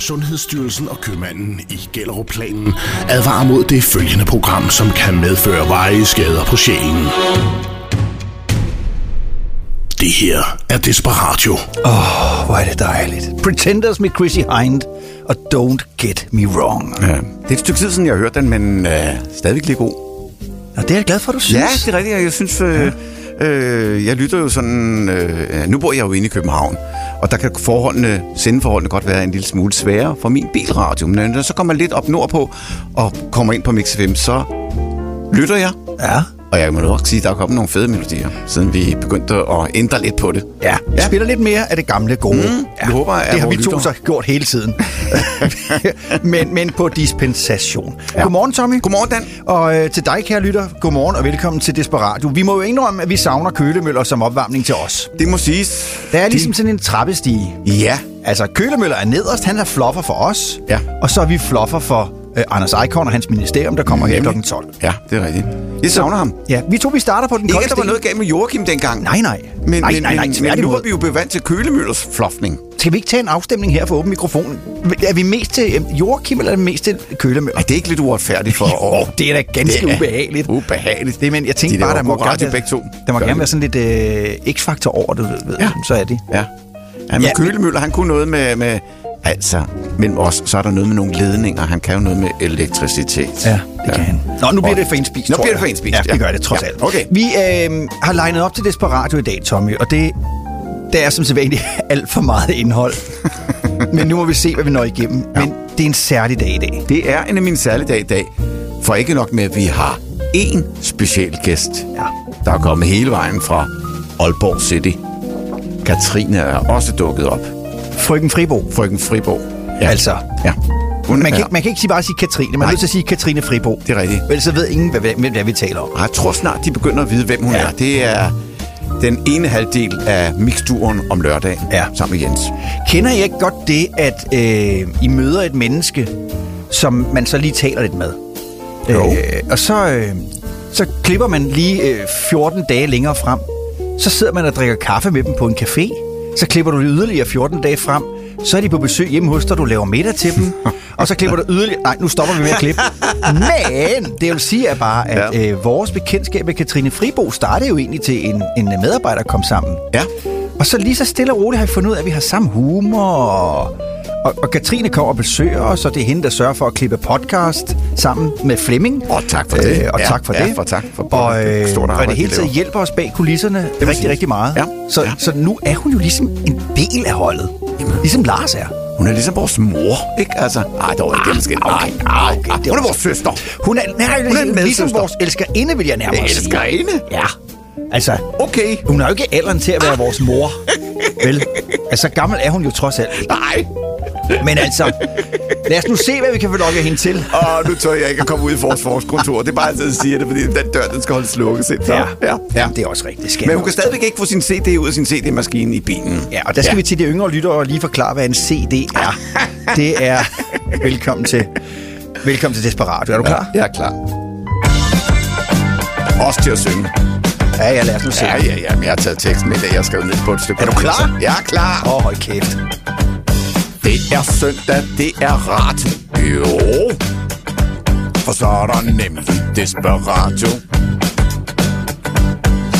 Sundhedsstyrelsen og købmanden i Gellerup-planen advarer mod det følgende program, som kan medføre veje skader på sjælen. Det her er Desperatio. Åh, oh, hvor er det dejligt. Pretenders med Chrissy Hind og Don't Get Me Wrong. Ja, det er et stykke tid siden, jeg har hørt den, men øh, stadigvæk lige god. Og det er jeg glad for, du synes. Ja, det er rigtigt. Jeg synes, øh, øh, jeg lytter jo sådan... Øh, nu bor jeg jo inde i København, og der kan forholdene, sendeforholdene godt være en lille smule sværere for min bilradio. Men når så kommer lidt op nordpå og kommer ind på Mix FM, så lytter jeg. Ja. Og jeg må nok sige, at der er kommet nogle fede melodier, siden vi begyndte at ændre lidt på det. Ja, vi ja. spiller lidt mere af det gamle gode. Mm, ja. jeg håber, det har vi to lytter. så gjort hele tiden. men, men på dispensation. Ja. Godmorgen, Tommy. Godmorgen, Dan. Og øh, til dig, kære lytter, godmorgen og velkommen til Desperatio. Vi må jo indrømme, at vi savner kølemøller som opvarmning til os. Det må siges. Der er ligesom sådan en trappestige. Ja. Altså, kølemøller er nederst, han er fluffer for os. Ja. Og så er vi fluffer for øh, Anders Eikon og hans ministerium, der kommer her kl. 12. Ja, det er rigtigt. Jeg savner ham. Ja, vi to vi starter på den Ikke, at der var noget galt med Joachim dengang. Nej, nej. Men, nej, men, nej, nej, men, men nu er vi jo bevandt til kølemøllers flofning. Skal vi ikke tage en afstemning her for åben mikrofon? Er vi mest til øh, Joachim, eller er vi mest til Kølemøller? Er det ikke lidt uretfærdigt for Åh, det er da ganske Det er ubehageligt. Ubehageligt. Det, men jeg tænkte De bare, der må gerne begge to. der må gerne være sådan lidt øh, x-faktor over det, ved, Ja. så er det. Ja. Ja, men ja, Kølemøller, han kunne noget med, med... Altså, mellem os, så er der noget med nogle ledninger. Han kan jo noget med elektricitet. Ja, det kan han. Nå, nu bliver det for indspist, Nu tror bliver det for indspist, Ja, ja. det gør det trods Ja, alt. okay. Vi øh, har legnet op til Desperatio i dag, Tommy, og det, det er som sædvanligt alt for meget indhold. Men nu må vi se, hvad vi når igennem. Ja. Men det er en særlig dag i dag. Det er en af mine særlige dage i dag. For ikke nok med, at vi har én speciel gæst, Ja. der er kommet hele vejen fra Aalborg City. Katrine er også dukket op. Frøken Fribo. Frøken Fribo. Ja. Altså, Ja. Hun man kan, er, ikke, man kan ikke sige bare sige Katrine, man er nødt til at sige Katrine Fribo. Det er rigtigt. Ellers så ved ingen, hvad, hvad, hvad vi taler om. Jeg tror snart, de begynder at vide, hvem hun Ja. ja. er. Det er den ene halvdel af mixturen om lørdagen Ja. sammen med Jens. Kender I ikke godt det, at øh, I møder et menneske, som man så lige taler lidt med? Jo. Øh, og så, øh, så klipper man lige øh, 14 dage længere frem. Så sidder man og drikker kaffe med dem på en café. Så klipper du yderligere 14 dage frem. Så er de på besøg hjemme hos dig, du laver middag til dem. og så klipper du yderligere... Nej, nu stopper vi med at klippe. Men det vil sige er bare, at Ja. øh, vores bekendtskab med Katrine Fribo startede jo egentlig til en, en medarbejder kom sammen. Ja. Og så lige så stille og roligt har vi fundet ud af, at vi har samme humor. Og, og, og Katrine kommer og besøger os, og det er hende, der sørger for at klippe podcast sammen med Flemming. Og tak for det. Øh, og Ja, tak for ja, det. for tak for og, det øh, stort og arbejde, det hele taget hjælper os bag kulisserne rigtig, sige. rigtig meget. Ja, Så, ja. så nu er hun jo ligesom en del af holdet. Ligesom Lars er. Hun er ligesom vores mor, ikke? Altså, ej, dog ikke måske. okay, Nej, ah, nej, okay, det er Hun er vores søster. Hun er, nej, Hun er en ligesom medsøster. vores elskerinde, vil jeg nærmere sige. Elskerinde? Ja. Altså, Okay. hun har jo ikke alderen til at være vores mor. Vel? Altså, så gammel er hun jo trods alt. Nej. Men altså, lad os nu se, hvad vi kan få lokket hende til. Og nu tør jeg ikke at komme ud i vores forskontor. Det er bare altid at sige det, fordi den dør, den skal holdes lukket. Så, Ja, ja. ja. Det er også rigtigt. Skal Men hun kan stadigvæk ikke få sin CD ud af sin CD-maskine i bilen. Ja, og der skal ja. vi til de yngre lyttere og lige forklare, hvad en CD er. det er... Velkommen til... Velkommen til Desperatio. Er du klar? Jeg er klar. Også til at synge. Ja, ja, lad os nu se. Ja, ja, ja. Men jeg har taget teksten med. Jeg har skrevet ned på et stykke. Er du klar? Jeg er klar. Åh, oh, hold kæft. Det er søndag, det er rart. Jo. For så er der nemlig desperatio.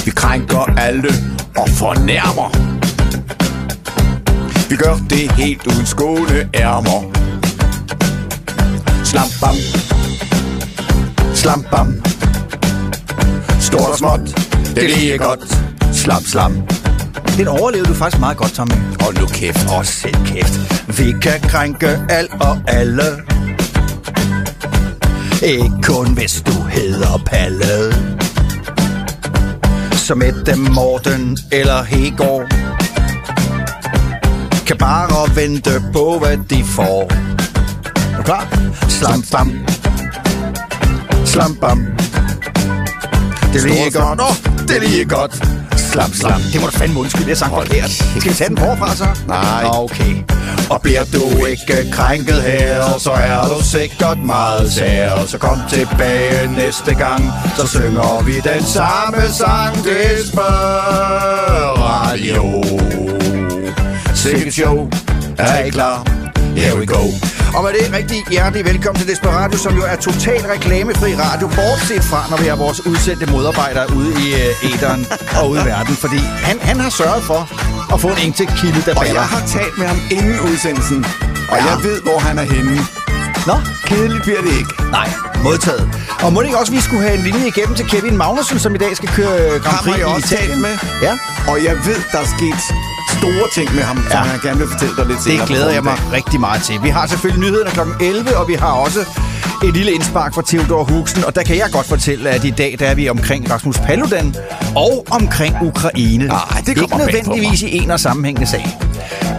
Vi krænker alle og fornærmer. Vi gør det helt uden skåne ærmer. Slam bam. Slam bam. Stort og småt, det er lige godt. Slam slam. Den overlevede du faktisk meget godt, Tommy. Hold nu kæft. Åh, selv kæft. Vi kan krænke alt og alle. Ikke kun hvis du hedder Palle. Som Mette Morten eller Hegård. Kan bare vente på, hvad de får. Er du klar? Slam, bam. Slam, bam. Det er lige Stort godt. Åh, det er lige godt. Slam, slam. Det må du fandme undskylde, jeg sang forkert. Skal vi tage den forfra så? Nej. Okay. Og bliver du ikke krænket her, så er du sikkert meget sær. Så kom tilbage næste gang, så synger vi den samme sang. Desperatio. Sikkert show. Er I klar? Here we go. Og med det rigtig hjertelig velkommen til Desperatio, som jo er totalt reklamefri radio, bortset fra, når vi har vores udsendte modarbejdere ude i øh, æderen og ude i verden. Fordi han, han har sørget for at få en enkelt kilde, der Og baller. jeg har talt med ham inden udsendelsen, og Ja. jeg ved, hvor han er henne. Nå, Kedeligt bliver det ikke. nej, modtaget. Og må det ikke også, vi skulle have en linje igennem til Kevin Magnussen, som i dag skal køre Grand Prix i Italien? med. Ja, Og jeg ved, der er sket store ting med ham, som Ja. han gerne vil fortælle dig lidt senere. det glæder jeg mig rigtig meget til. Vi har selvfølgelig nyhederne kl. 11, og vi har også et lille indspark fra Theodor Huxen. Og der kan jeg godt fortælle, at i dag der er vi omkring Rasmus Paludan og omkring Ukraine. Nej, det Ikke kommer på nødvendigvis i en og sammenhængende sag.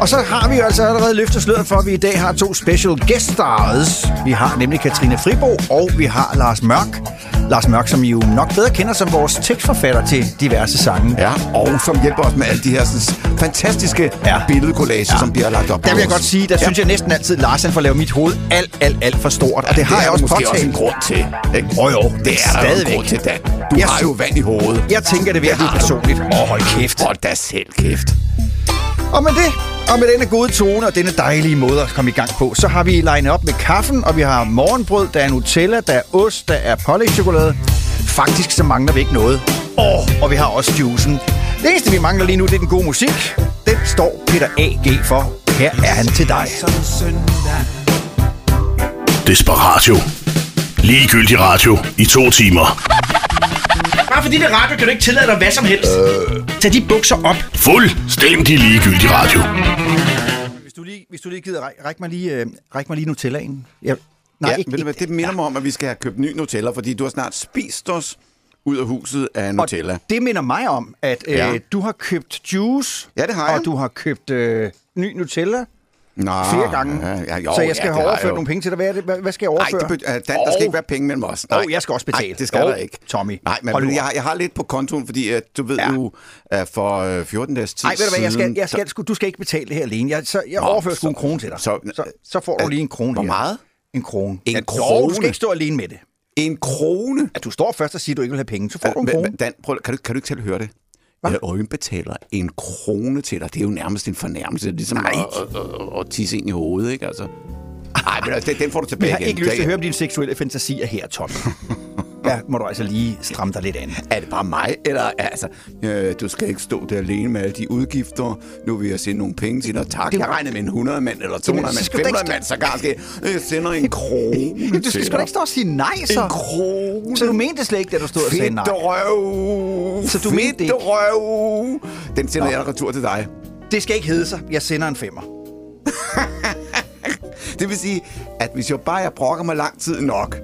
Og så har vi jo altså allerede løftet sløret for, at vi i dag har to special guest stars. Vi har nemlig Katrine Fribo, og vi har Lars Mørk. Lars Mørk, som I jo nok bedre kender som vores tekstforfatter til diverse sange. Ja, og som hjælper os med alle de her sådan, fantastiske Ja. billedcollager, ja. som bliver lagt op. Der vil jeg godt sige, der ja. synes jeg næsten altid, at Lars han får lavet mit hoved alt, alt, alt for stort. Og det har det jeg er også måske påtalt. også en grund til. Ikke? Åh jo, det er der jo en grund til, Dan. Du Jeg har jo vand i hovedet. Jeg tænker, det er du. personligt. Åh, hold kæft. Hold da selv kæft. Og med det, og med denne gode tone og denne dejlige måde at komme i gang på, så har vi legnet op med kaffen, og vi har morgenbrød, der er Nutella, der er ost, der er pålægtschokolade. Faktisk så mangler vi ikke noget. Åh, og vi har også juicen. Det eneste, vi mangler lige nu, det er den gode musik. Den står Peter A.G. for. Her er han til dig. Desperatio. Ligegyldig radio i to timer. Bare fordi det er radio, kan du ikke tillade dig hvad som helst. Øh. Tag de bukser op. Fuldstændig ligegyldig radio. Hvis du lige, hvis du lige gider, ræk, ræk mig lige, øh, ræk mig lige Nutellaen. Jeg, nej, ja, ikke, hvad, det minder mig om, at vi skal have købt ny Nutella, fordi du har snart spist os ud af huset af Nutella. Og det minder mig om, at øh, Ja. du har købt juice, Ja, det har jeg. og du har købt øh, ny Nutella Nå, flere gange. Ja, ja, jo, så jeg skal ja, have overført jo. nogle penge til dig. Hvad, er det, hvad, hvad skal jeg Nej, overføre? det bet- uh, Dan, der skal ikke være penge mellem os. Åh, jeg skal også betale. Nej, det skal Åh, der ikke. Tommy, Nej, men hold jeg, jeg har lidt på kontoen, fordi uh, du ved Ja. jo, at for uh, 14 dages tid Nej, ved du hvad, jeg skal, jeg skal, sgu- du skal ikke betale det her alene. Jeg, så, jeg Nå, overfører sgu en krone til dig. så- så, så får du Øh, lige en krone hvor her. meget? En krone. En ja, Jo, du krone? skal ikke stå alene med det. En krone? At du står først og siger, at du ikke vil have penge, så får du en krone. Dan, prøv, kan, du, kan du ikke selv høre det? Hvad? Jeg øjen betaler en krone til dig. Det er jo nærmest en fornærmelse. Det er ligesom Nej. at, at, at, at tisse ind i hovedet, ikke? Altså. Nej, men altså, den, får du tilbage Jeg har igen. ikke lyst til at høre om dine seksuelle fantasier her, Tommy. Ja, må du altså lige stramme dig lidt an. Er det bare mig, eller altså, øh, du skal ikke stå der alene med alle de udgifter. Nu vil jeg sende nogle penge til dig. Tak, Det- jeg regner med en 100 mand, eller 200 så mand, skal du da ikke 500 mand, så ganske. Jeg sender en krone Du skal sgu da ikke stå og sige nej, så. En krone. Så du mente slet ikke, da du stod og sagde nej? Røv. Så du mente Fedt ikke? røv. Den sender jeg retur til dig. Det skal ikke hedde sig. Jeg sender en femmer. Det vil sige, at hvis jeg bare jeg brokker mig lang tid nok,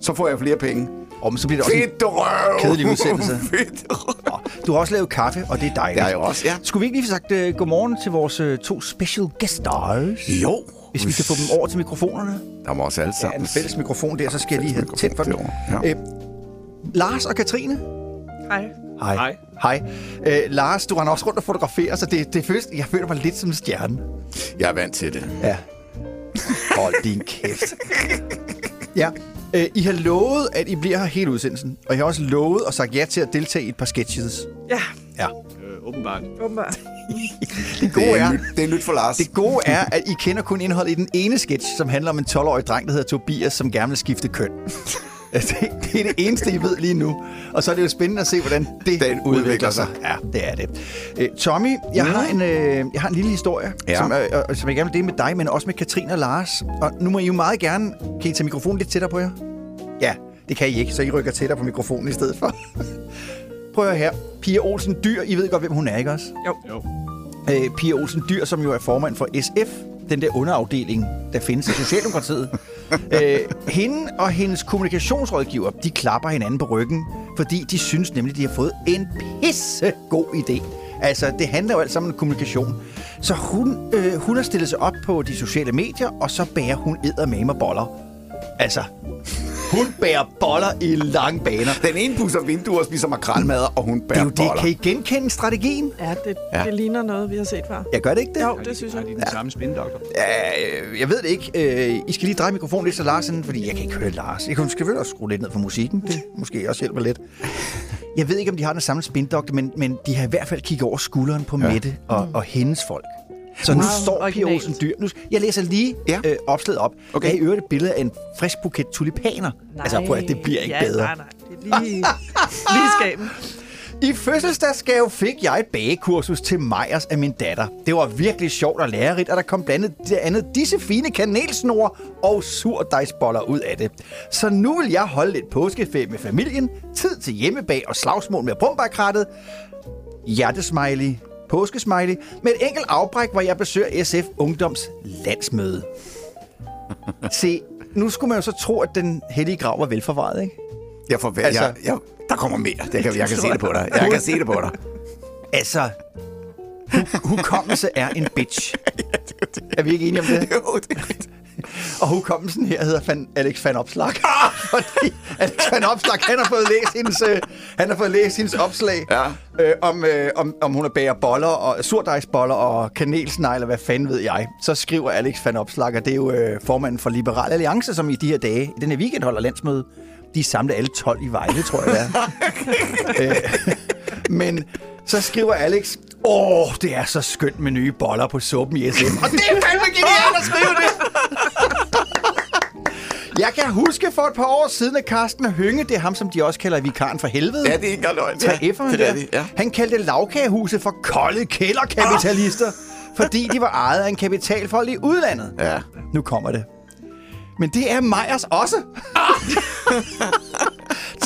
så får jeg flere penge. Og så bliver det også en Fedt røv. kedelig udsendelse. Fedt Du har også lavet kaffe, og det er dejligt. Det har jeg også, ja. Skulle vi ikke lige få sagt uh, godmorgen til vores uh, to special guest stars? Jo. Hvis vi kan få dem over til mikrofonerne. Der må også alle Ja, sammen. en fælles mikrofon der, så skal jeg lige have tændt for den. ja. Øh, Lars og Katrine. Hej. Hej. Hej. Hej. Øh, Lars, du render også rundt og fotograferer, så det, det føles, jeg føler mig lidt som en stjerne. Jeg er vant til det. Ja. Hold din kæft. Ja. Øh, I har lovet, at I bliver her hele udsendelsen. Og I har også lovet og sagt ja til at deltage i et par sketches. Ja, Ja. Øh, åbenbart. åbenbart. Det gode Det er, er, det er nyt for Lars. det gode er, at I kender kun indholdet i den ene sketch, som handler om en 12-årig dreng, der hedder Tobias, som gerne vil skifte køn. Det, det er det eneste, I ved lige nu. Og så er det jo spændende at se, hvordan det Den udvikler sig. Ja, det er det. Øh, Tommy, jeg, har en, øh, jeg har en lille historie, Ja. som, øh, øh, som jeg gerne vil dele med dig, men også med Katrine og Lars. Og nu må I jo meget gerne... Kan I tage mikrofonen lidt tættere på jer? Ja, det kan I ikke, så I rykker tættere på mikrofonen i stedet for. Prøv at høre her. Pia Olsen Dyr, I ved godt, hvem hun er, ikke også? Jo. Jo. øh, Pia Olsen Dyr, som jo er formand for SF, den der underafdeling, der findes i Socialdemokratiet. øh, hende og hendes kommunikationsrådgiver, de klapper hinanden på ryggen, fordi de synes nemlig, de har fået en pisse god idé. Altså, det handler jo alt sammen om kommunikation. Så hun, øh, hun har stillet sig op på de sociale medier, og så bærer hun eddermame boller. Altså, hun bærer boller i lange baner. Den ene pusser vinduer og spiser makrelmad, og hun Det bærer er jo det. boller. Kan I genkende strategien? Ja, det, Ja. ja. det ligner noget, vi har set før. Jeg gør det ikke det? Jo, det synes jeg. Er det den samme spindoktor? Øh, jeg ved det ikke. Øh, I skal lige dreje mikrofonen lidt til Larsen, fordi jeg kan ikke høre Lars. Jeg kan selvfølgelig også skrue lidt ned for musikken. Det måske også hjælper lidt. Jeg ved ikke, om de har den samme spindoktor, men, men de har i hvert fald kigget over skulderen på ja. Mette og, og hendes folk. Så nu Wow, står Pia. Olsen Dyr. Nu, jeg læser lige Ja. øh, opslaget op. Okay. Jeg har i øvrigt et billede af en frisk buket tulipaner. Nej. Altså prøv at det bliver ikke ja, bedre. Nej, nej. Det er lige, lige i skaben. I fødselsdagsgave fik jeg et bagekursus til Majers af min datter. Det var virkelig sjovt og lærerigt, og der kom blandet det andet disse fine kanelsnore og surdejsboller ud af det. Så nu vil jeg holde lidt påskeferie med familien, tid til hjemmebag og slagsmål med brumbakrattet, hjertesmiley, påskesmiley, med et enkelt afbræk, hvor jeg besøger SF Ungdoms landsmøde. Se, nu skulle man jo så tro, at den hellige grav var velforvaret, ikke? Jeg får, altså, jeg, jeg, der kommer mere. Det kan, jeg kan se det på dig. Jeg kan se det på dig. Altså, hu- hukommelse er en bitch. Er vi ikke enige om det? Jo, det er rigtigt. Og hukommelsen her hedder fan, Alex Van Opslag. Fordi Alex Van Opslag, han har fået læst hendes, øh, han har fået læst hendes opslag Ja. øh, om, øh, om, om hun er bager boller og surdejsboller og kanelsnegler, hvad fanden ved jeg. Så skriver Alex Van Opslag, og det er jo øh, formanden for Liberal Alliance, som i de her dage, i den her weekend holder landsmøde. De samler alle 12 i Vejle, tror jeg det er. øh, men så skriver Alex, åh, det er så skønt med nye boller på suppen i SM. Og det er fandme genialt at skrive det! Jeg kan huske for et par år siden, at Carsten Hynge, det er ham, som de også kalder vikaren for helvede. Ja, det er ikke løgn. Ja, det er det, ja. Han kaldte lavkagehuset for kolde kælderkapitalister, oh. fordi de var ejet af en kapitalfold i udlandet. Ja. Nu kommer det. Men det er Meyers også. Oh.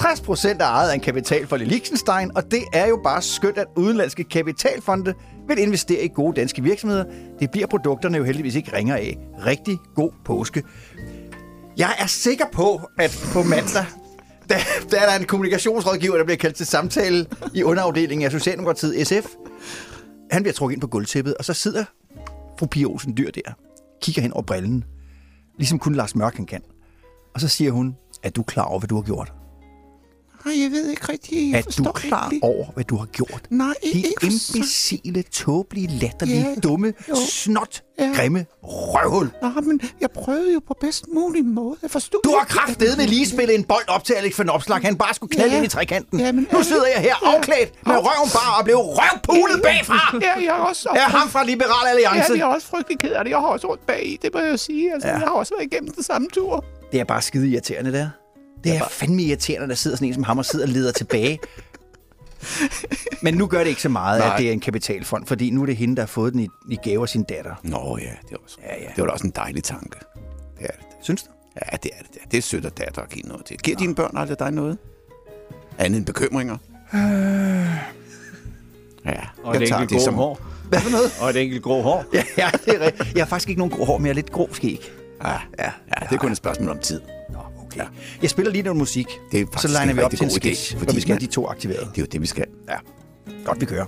50% er ejet af en kapitalfond i Liechtenstein, og det er jo bare skønt, at udenlandske kapitalfonde vil investere i gode danske virksomheder. Det bliver produkterne jo heldigvis ikke ringer af. Rigtig god påske. Jeg er sikker på, at på mandag, der, der er der en kommunikationsrådgiver, der bliver kaldt til samtale i underafdelingen af Socialdemokratiet SF. Han bliver trukket ind på gulvtæppet, og så sidder fru Pia Olsen Dyr der, kigger hen over brillen, ligesom kun Lars Mørk kan. Og så siger hun, er du klar over, hvad du har gjort? Nej, jeg ved ikke rigtigt. Jeg Er du klar over, hvad du har gjort? Nej, De ikke imbecile, tåbelige, latterlige, Ja, dumme, jo. snot, Ja. grimme røvhul. Nej, men jeg prøvede jo på bedst mulig måde. Jeg forstod Du har ikke- kraftedeme lige spillet en bold op til Alex van Opslag. Han bare skulle knalde Ja. ind i trekanten. Ja, men nu er sidder jeg her Ja. afklædt med røven bare og blev røvpulet bagfra. Ja, jeg er også... Er ham fra Liberal Alliance. Ja, jeg er også frygtelig ked af det. Jeg har også ondt bag i, det må jeg jo sige. Altså, Ja. ja. Jeg har også været igennem den samme tur. Det er bare skide irriterende, der. Det er fandme irriterende, der sidder sådan en som ham og sidder og leder tilbage. Men nu gør det ikke så meget, Nej. at det er en kapitalfond, fordi nu er det hende, der har fået den i, i gave af sin datter. Nå ja, det var, også, Ja, ja. det var da også en dejlig tanke. Det er det. Synes du? Ja, det er det. Det er, det er sødt af datter at give noget til. Giver dine børn aldrig dig noget? Andet end bekymringer? Ja, Og et enkelt grå hår. Hvad for noget? Og et enkelt grå hår. Ja, ja, det er rigtigt. Jeg har faktisk ikke nogen grå hår, men jeg er lidt grå skæg. Ja, Ja, ja, det er kun et spørgsmål om tid. Nå, okay. Jeg spiller lige noget musik, Det er så legner vi op til en idé, sketch, fordi hvor vi skal have man- de to aktiveret. Det er jo det, vi skal. Ja, godt vi kører.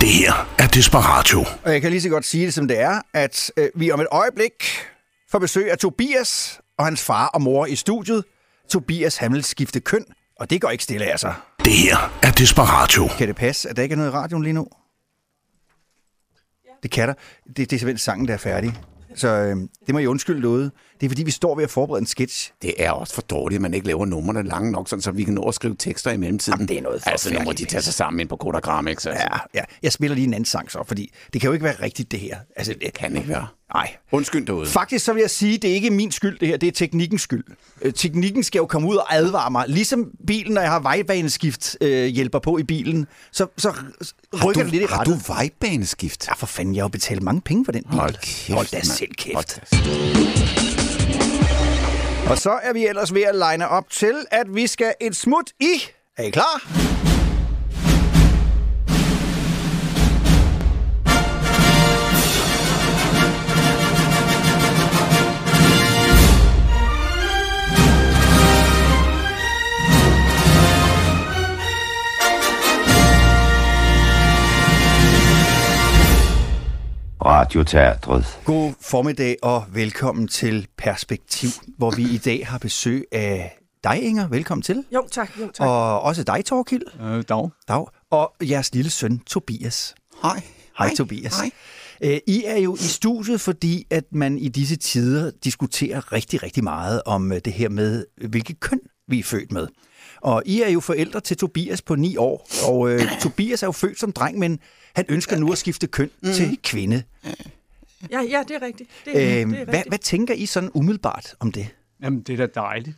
Det her er Desperatio. Og jeg kan lige så godt sige det, som det er, at øh, vi om et øjeblik får besøg af Tobias og hans far og mor i studiet. Tobias han vil skifte køn, og det går ikke stille af sig. Det her er Desperatio. Kan det passe, at der ikke er noget i radioen lige nu? Det kan der. Det, det er simpelthen sangen, der er færdig. Så øh, det må I undskylde derude. Det er fordi, vi står ved at forberede en sketch. Det er også for dårligt, at man ikke laver numrene lange nok, sådan, så vi kan nå at skrive tekster i mellemtiden. Jamen, det er noget Altså, nu må de tage sig sammen ind på Kodagram, ikke? Så, altså, Ja, ja. Jeg spiller lige en anden sang så, fordi det kan jo ikke være rigtigt, det her. Altså, det kan ikke være. Nej. Undskyld derude. Faktisk så vil jeg sige, det er ikke min skyld, det her. Det er teknikkens skyld. Øh, teknikken skal jo komme ud og advare mig. Ligesom bilen, når jeg har vejbaneskift øh, hjælper på i bilen, så, så rykker det lidt i har rettet. du vejbaneskift? Ja, for fanden, jeg har jo betalt mange penge for den bil. Hold kæft, Hold da selv kæft. Hold da. Og så er vi ellers ved at line op til, at vi skal et smut i... Er I klar? Radioteatret. God formiddag og velkommen til Perspektiv, hvor vi i dag har besøg af dig, Inger. Velkommen til. Jo, tak. Jo, tak. Og også dig, Torkild. Øh, dog. Dag. Og jeres lille søn, Tobias. Hej. Hej, Tobias. Hej. Øh, I er jo i studiet, fordi at man i disse tider diskuterer rigtig, rigtig meget om øh, det her med, hvilket køn vi er født med. Og I er jo forældre til Tobias på 9 år, og øh, Tobias er jo født som dreng, men han ønsker nu at skifte køn mm. til kvinde. Ja, ja, det er rigtigt. Det, er, Øhm, det er hvad, rigtigt. hvad tænker I sådan umiddelbart om det? Jamen, det er da dejligt.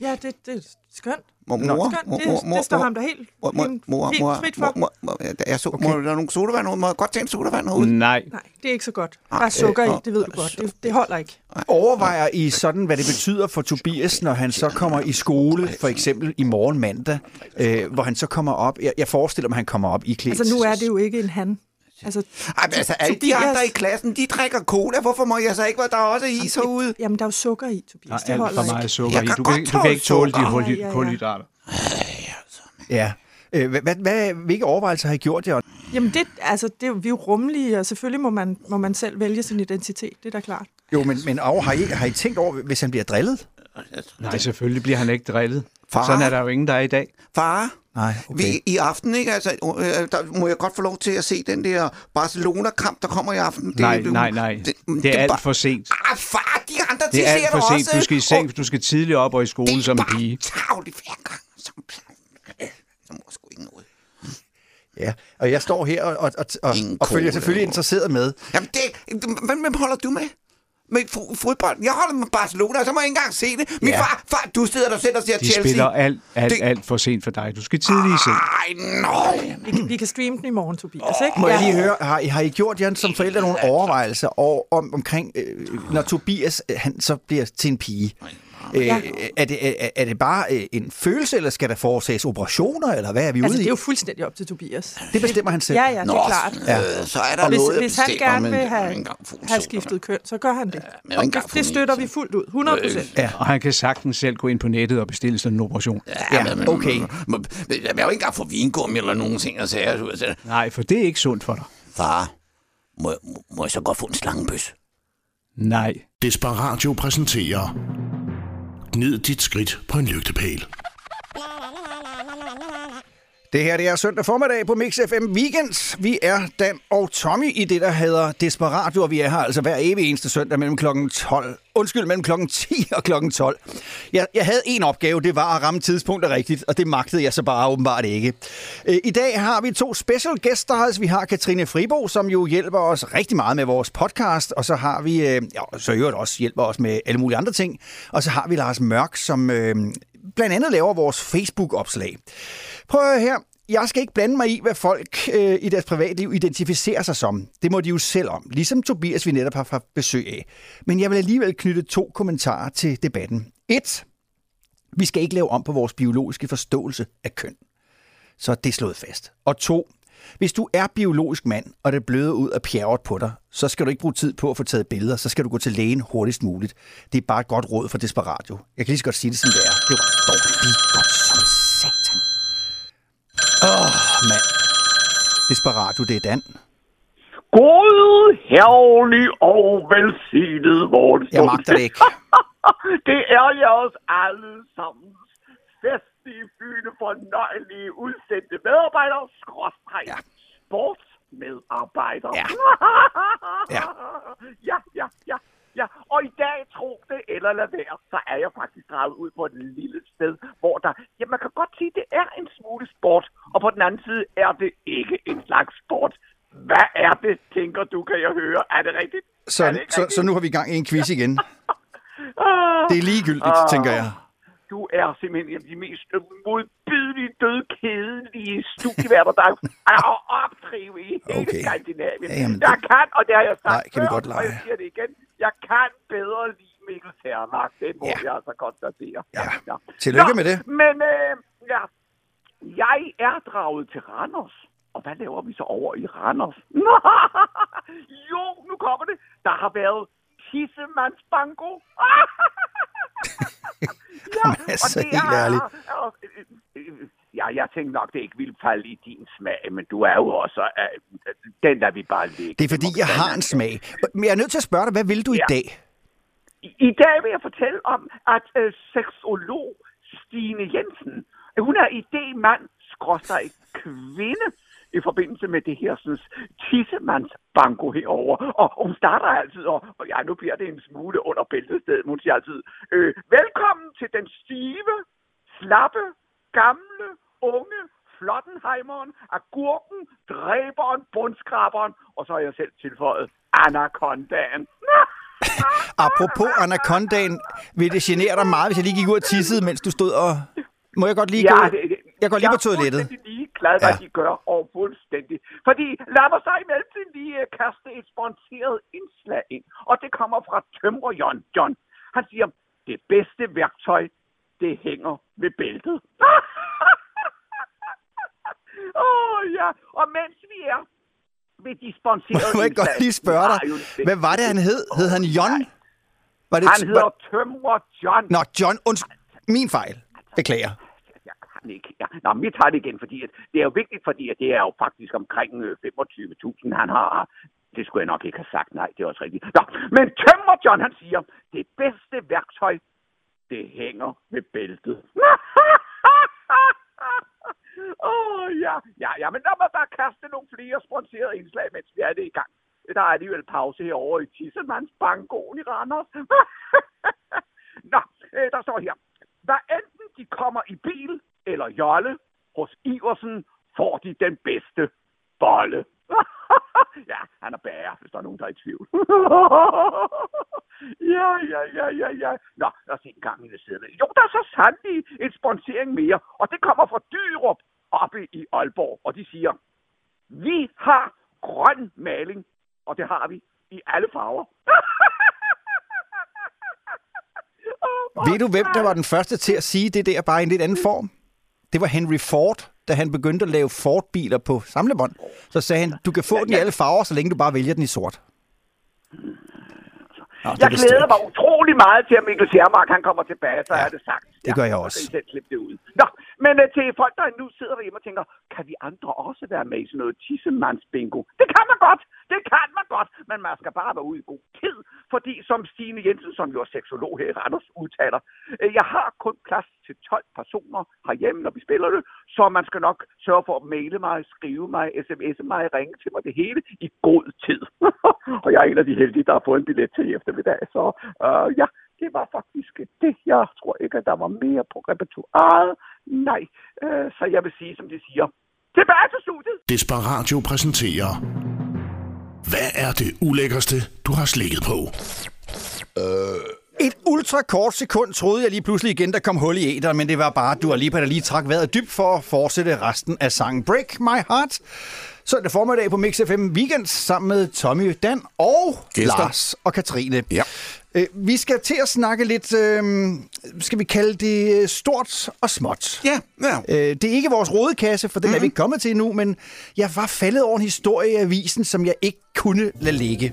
Ja, det, det er skønt. Mor, mor, Det, mor, mor, det står mor, ham der helt, mor, mor, mor, helt mor, frit for. mor, mor, mor, der er så, må, der er nogle sodavand herude. Må jeg godt tage en sodavand herude? Nej. Nej, det er ikke så godt. Der er sukker i, det ved du godt. Det, det holder ikke. Overvejer I sådan, hvad det betyder for Tobias, når han så kommer i skole, for eksempel i morgen mandag, øh, hvor han så kommer op? Jeg, jeg forestiller mig, at han kommer op i klædt. Altså, nu er det jo ikke en han. Altså, Ej, men altså, alle de Tobias- andre i klassen, de drikker cola. Hvorfor må jeg så ikke, være der er også is herude? jamen, der er jo sukker i, Tobias. Der det er alt for meget sukker i. Du kan, du kan ikke tåle de sukker. hul- Ja, kulhydrater. Ja. Øh, hvad, hvad, hvad, hvilke overvejelser har I gjort jer? Jamen, det, altså, det, er jo- vi er jo rummelige, og selvfølgelig må man, må man selv vælge sin identitet. Det er da klart. Jo, men, men og, har, I, har I tænkt over, hvis han bliver drillet? Nej, selvfølgelig bliver han ikke drillet. Far? Sådan er der jo ingen, der er i dag. Far, Nej, okay. vi, i aften, ikke? Altså, øh, der må jeg godt få lov til at se den der Barcelona-kamp, der kommer i aften. Det, Nej, nej, nej. Det er alt for sent. Ah, far, de andre, de Det er alt for det sent. også. Du skal i seng, du skal tidligere op og i skole som en pige. tavligt hver gang. Så, så må jeg sgu ikke noget. Ja, og jeg står her og, og, og, og, og følger selvfølgelig interesseret med. Jamen, det, hvem, hvem holder du med? Med fo- fodbold? Jeg holder med Barcelona, og så må jeg ikke engang se det. Min Ja. far, far, du sidder der selv og ser De Chelsea. spiller alt, alt, Det- alt for sent for dig. Du skal tidligt i seng. Ej, nøj. Vi kan, vi kan streame den i morgen, Tobias, ikke? Må jeg lige høre, har, I- har I gjort jer som forældre nogle overvejelser over, om, omkring, øh, når Tobias han så bliver til en pige? Øh, Ja. er, det, er, er det bare øh, en følelse, eller skal der foretages operationer, eller hvad er vi Altså, ude det i? er jo fuldstændig op til Tobias. Det bestemmer han selv. Ja, ja, det er klart. Øh, så er der Hvis, noget, hvis han gerne vil have, have skiftet køn, så gør han det. ikke Og det, det støtter vi fuldt ud. 100 procent. Ja. Og han kan sagtens selv gå ind på nettet og bestille sådan en operation. Ja, men- okay. men- men- Jeg vil jo ikke engang få vingummi eller nogen ting og sager. så- så- Nej, for det er ikke sundt for dig. Far, må, må, må jeg så godt få en slangebøs? Nej. Desperatio præsenterer Gnid dit skridt på en lygtepæl. Det her det er søndag formiddag på Mix FM Weekends. Vi er Dan og Tommy i det, der hedder Desperatio, og vi er her altså hver evig eneste søndag mellem klokken 12. Undskyld, mellem klokken 10 og klokken 12. Jeg, jeg havde en opgave, det var at ramme tidspunktet rigtigt, og det magtede jeg så bare åbenbart ikke. Øh, I dag har vi to special gæster. Vi har Katrine Fribo, som jo hjælper os rigtig meget med vores podcast, og så har vi, øh, ja, så i øvrigt også hjælper os med alle mulige andre ting. Og så har vi Lars Mørk, som øh, blandt andet laver vores Facebook-opslag. Prøv at høre her. Jeg skal ikke blande mig i, hvad folk øh, i deres privatliv identificerer sig som. Det må de jo selv om, ligesom Tobias, vi netop har haft besøg af. Men jeg vil alligevel knytte to kommentarer til debatten. Et. Vi skal ikke lave om på vores biologiske forståelse af køn. Så det er slået fast. Og to. Hvis du er biologisk mand, og det bløder ud af pjerret på dig, så skal du ikke bruge tid på at få taget billeder, så skal du gå til lægen hurtigst muligt. Det er bare et godt råd for Desperatio. Jeg kan lige så godt sige det, som det er. Det var dårligt. Godt som satan. Åh, oh, mand. Desperatio, det er Dan. God, herlig og velsignet morgen. Jeg magter det ikke. det er jeres alle sammen festlige, fyne, fornøjelige, udsendte medarbejdere, skråstreg, Ja. sportsmedarbejdere. Ja. Ja. ja, ja, ja, ja. Og i dag, tro det eller lad være, så er jeg faktisk draget ud på et lille sted, hvor der, ja, man kan godt sige, det er en smule sport, og på den anden side er det ikke en slags sport. Hvad er det, tænker du, kan jeg høre? Er det rigtigt? Så, det så, rigtigt? så nu har vi gang i en quiz igen. Det er ligegyldigt, tænker jeg. Du er simpelthen en af de mest modbydelige, døde, kedelige studieværter, der er at opdrive i hele Okay. Skandinavien. Ja, jamen, jeg det- kan, og det har jeg sagt Nej, kan vi før, godt lege. og jeg siger det igen, jeg kan bedre lide Mikkel Termark. Det må Ja. jeg altså konstatere. Ja. Tillykke med det. Men øh, ja, jeg er draget til Randers. Og hvad laver vi så over i Randers? jo, nu kommer det. Der har været tissemandsbanko. ja, Jamen, altså, helt ærligt. er- øh, Ja, jeg tænkte nok, det ikke ville falde i din smag, men du er jo også... Øh, den der vi bare ligge. Det er fordi, jeg har en smag. Men jeg er nødt til at spørge dig, hvad vil du i Ja. dag? I, I dag vil jeg fortælle om, at øh, seksolog Stine Jensen, hun er idémand, skråstrej kvinde, i forbindelse med det her sådan, tissemandsbanko herover. Og, og hun starter altid, og, og ja, nu bliver det en smule under bæltestedet, hun siger altid, øh, velkommen til den stive, slappe, gamle, unge, Flottenheimeren, agurken, dræberen, bundskraberen, og så har jeg selv tilføjet anacondaen. Apropos anacondaen, vil det genere dig meget, hvis jeg lige gik ud og tissede, mens du stod og... Må jeg godt lige gå? det, det, Jeg går lige på toilettet. Jeg glad, hvad Ja. de gør, og fuldstændig. Fordi lad mig så i mellemtiden lige øh, kaste et sponsoreret indslag ind. Og det kommer fra Tømrer John. John. Han siger, det bedste værktøj, det hænger ved bæltet. Åh oh, ja, og mens vi er ved de sponsorerede Må jeg godt lige spørge dig, hvad var det, han hed? Hed han John? Var det, Han hedder Tømrer John. Nå, John, undskyld. Min fejl. Beklager jeg ikke. Ja. nej, men vi tager det igen, fordi at det er jo vigtigt, fordi at det er jo faktisk omkring øh, 25.000, han har. Det skulle jeg nok ikke have sagt. Nej, det er også rigtigt. Nå, men Tømmer John, han siger, det bedste værktøj, det hænger ved bæltet. Åh, oh, ja. Ja, ja, men lad mig bare kaste nogle flere sponsorerede indslag, mens vi er det i gang. Der er alligevel pause herovre i Tissemanns Bangoen i Randers. Nå, øh, der står her. Hvad enten de kommer i bil eller jolle, hos Iversen får de den bedste bolle. ja, han er bager, hvis der er nogen, der er i tvivl. ja, ja, ja, ja, ja. Nå, lad os se en gang i det side. Jo, der er så sandelig en sponsering mere, og det kommer fra Dyrup oppe i Aalborg, og de siger, vi har grøn maling, og det har vi i alle farver. Ved du, hvem der var den første til at sige det der bare i en lidt anden form? Det var Henry Ford, da han begyndte at lave Ford-biler på samlebånd. Så sagde han, du kan få den i alle farver, så længe du bare vælger den i sort. Nå, Jeg glæder mig utrolig meget til, at Mikkel Schermark han kommer tilbage, så Ja, ja, er det sagt. det gør jeg så også. kan I selv det ud. Nå, men uh, til folk, der nu sidder derhjemme og tænker, kan vi andre også være med i sådan noget tissemandsbingo? Det kan man godt, det kan man godt, men man skal bare være ude i god tid, fordi som Stine Jensen, som jo er seksolog her i Randers, udtaler, øh, jeg har kun plads til 12 personer herhjemme, når vi spiller det, så man skal nok sørge for at maile mig, skrive mig, sms'e mig, ringe til mig, det hele i god tid. og jeg er en af de heldige, der har fået en billet til i eftermiddag, så øh, ja, det var faktisk det. Jeg tror ikke, at der var mere på repertoireet. Nej, øh, så jeg vil sige, som de siger, tilbage til studiet. Desperatio præsenterer... Hvad er det ulækkerste, du har slikket på? Et ultra kort sekund troede jeg lige pludselig igen, der kom hul i æder, men det var bare, at du Lipa, der lige trak vejret dybt for at fortsætte resten af sangen Break My Heart. Søndag formiddag på Mix FM Weekend sammen med Tommy, Dan og Gæster. Lars og Katrine. Ja. Øh, Vi skal til at snakke lidt, øh, skal vi kalde det øh, stort og småt. Ja, ja. Øh, det er ikke vores rodekasse, for den mm-hmm. er vi ikke kommet til endnu, men jeg var faldet over en historie i avisen, som jeg ikke kunne lade ligge.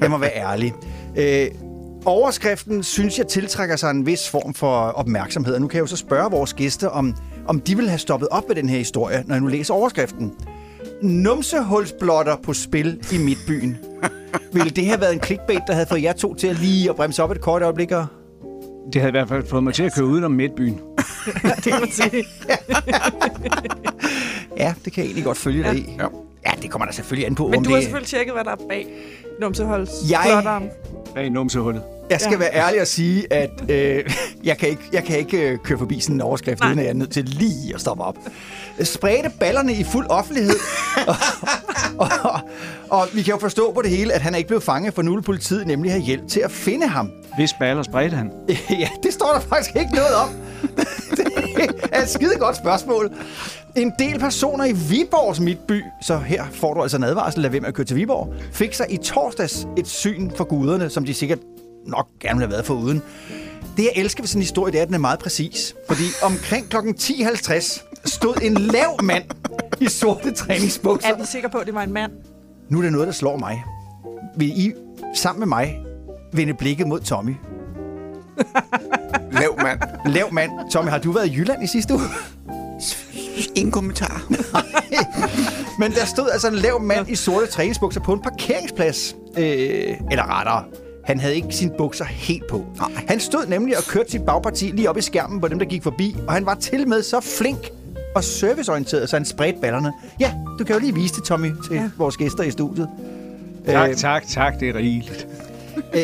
Jeg må være ærlig. Øh, overskriften synes jeg tiltrækker sig en vis form for opmærksomhed, og nu kan jeg jo så spørge vores gæster, om, om de vil have stoppet op med den her historie, når jeg nu læser overskriften. Numsehulsblotter på spil i Midtbyen. Ville det have været en clickbait, der havde fået jer to til at lige at bremse op et kort øjeblik? Og... Det havde i hvert fald fået mig til at køre udenom midtbyen. det kan man sige. Ja, det kan jeg egentlig godt følge dig i. Ja. Ja, det kommer der selvfølgelig an på. Men om du har det... selvfølgelig tjekket, hvad der er bag numseholds Jeg-. Bag numsehullet. Jeg skal Ja. være ærlig og sige, at øh, jeg kan ikke, jeg kan ikke øh, køre forbi sådan en overskrift, Nej. uden at jeg er nødt til lige at stoppe op. Spredte ballerne i fuld offentlighed. og, og, og, og vi kan jo forstå på det hele, at han er ikke blevet fanget, for nu vil politiet nemlig have hjælp til at finde ham. Hvis baller spredte han. ja, det står der faktisk ikke noget om. det er et skide godt spørgsmål. En del personer i Viborgs midtby, så her får du altså en advarsel, lad være med at køre til Viborg, fik sig i torsdags et syn for guderne, som de sikkert nok gerne ville have været for uden. Det, jeg elsker ved sådan en historie, det er, at den er meget præcis. Fordi omkring kl. 10.50 stod en lav mand i sorte træningsbukser. Er vi sikre på, at det var en mand? Nu er der noget, der slår mig. Vil I sammen med mig vende blikket mod Tommy? Lav mand. Lav mand. Tommy, har du været i Jylland i sidste uge? Ingen kommentar. Men der stod altså en lav mand i sorte træningsbukser på en parkeringsplads. Øh, eller rettere, han havde ikke sine bukser helt på. Han stod nemlig og kørte sit bagparti lige op i skærmen på dem, der gik forbi. Og han var til med så flink og serviceorienteret, så han spredte ballerne. Ja, du kan jo lige vise det, Tommy, til ja. vores gæster i studiet. Tak, Øh, tak, tak. Det er rigeligt. Øh,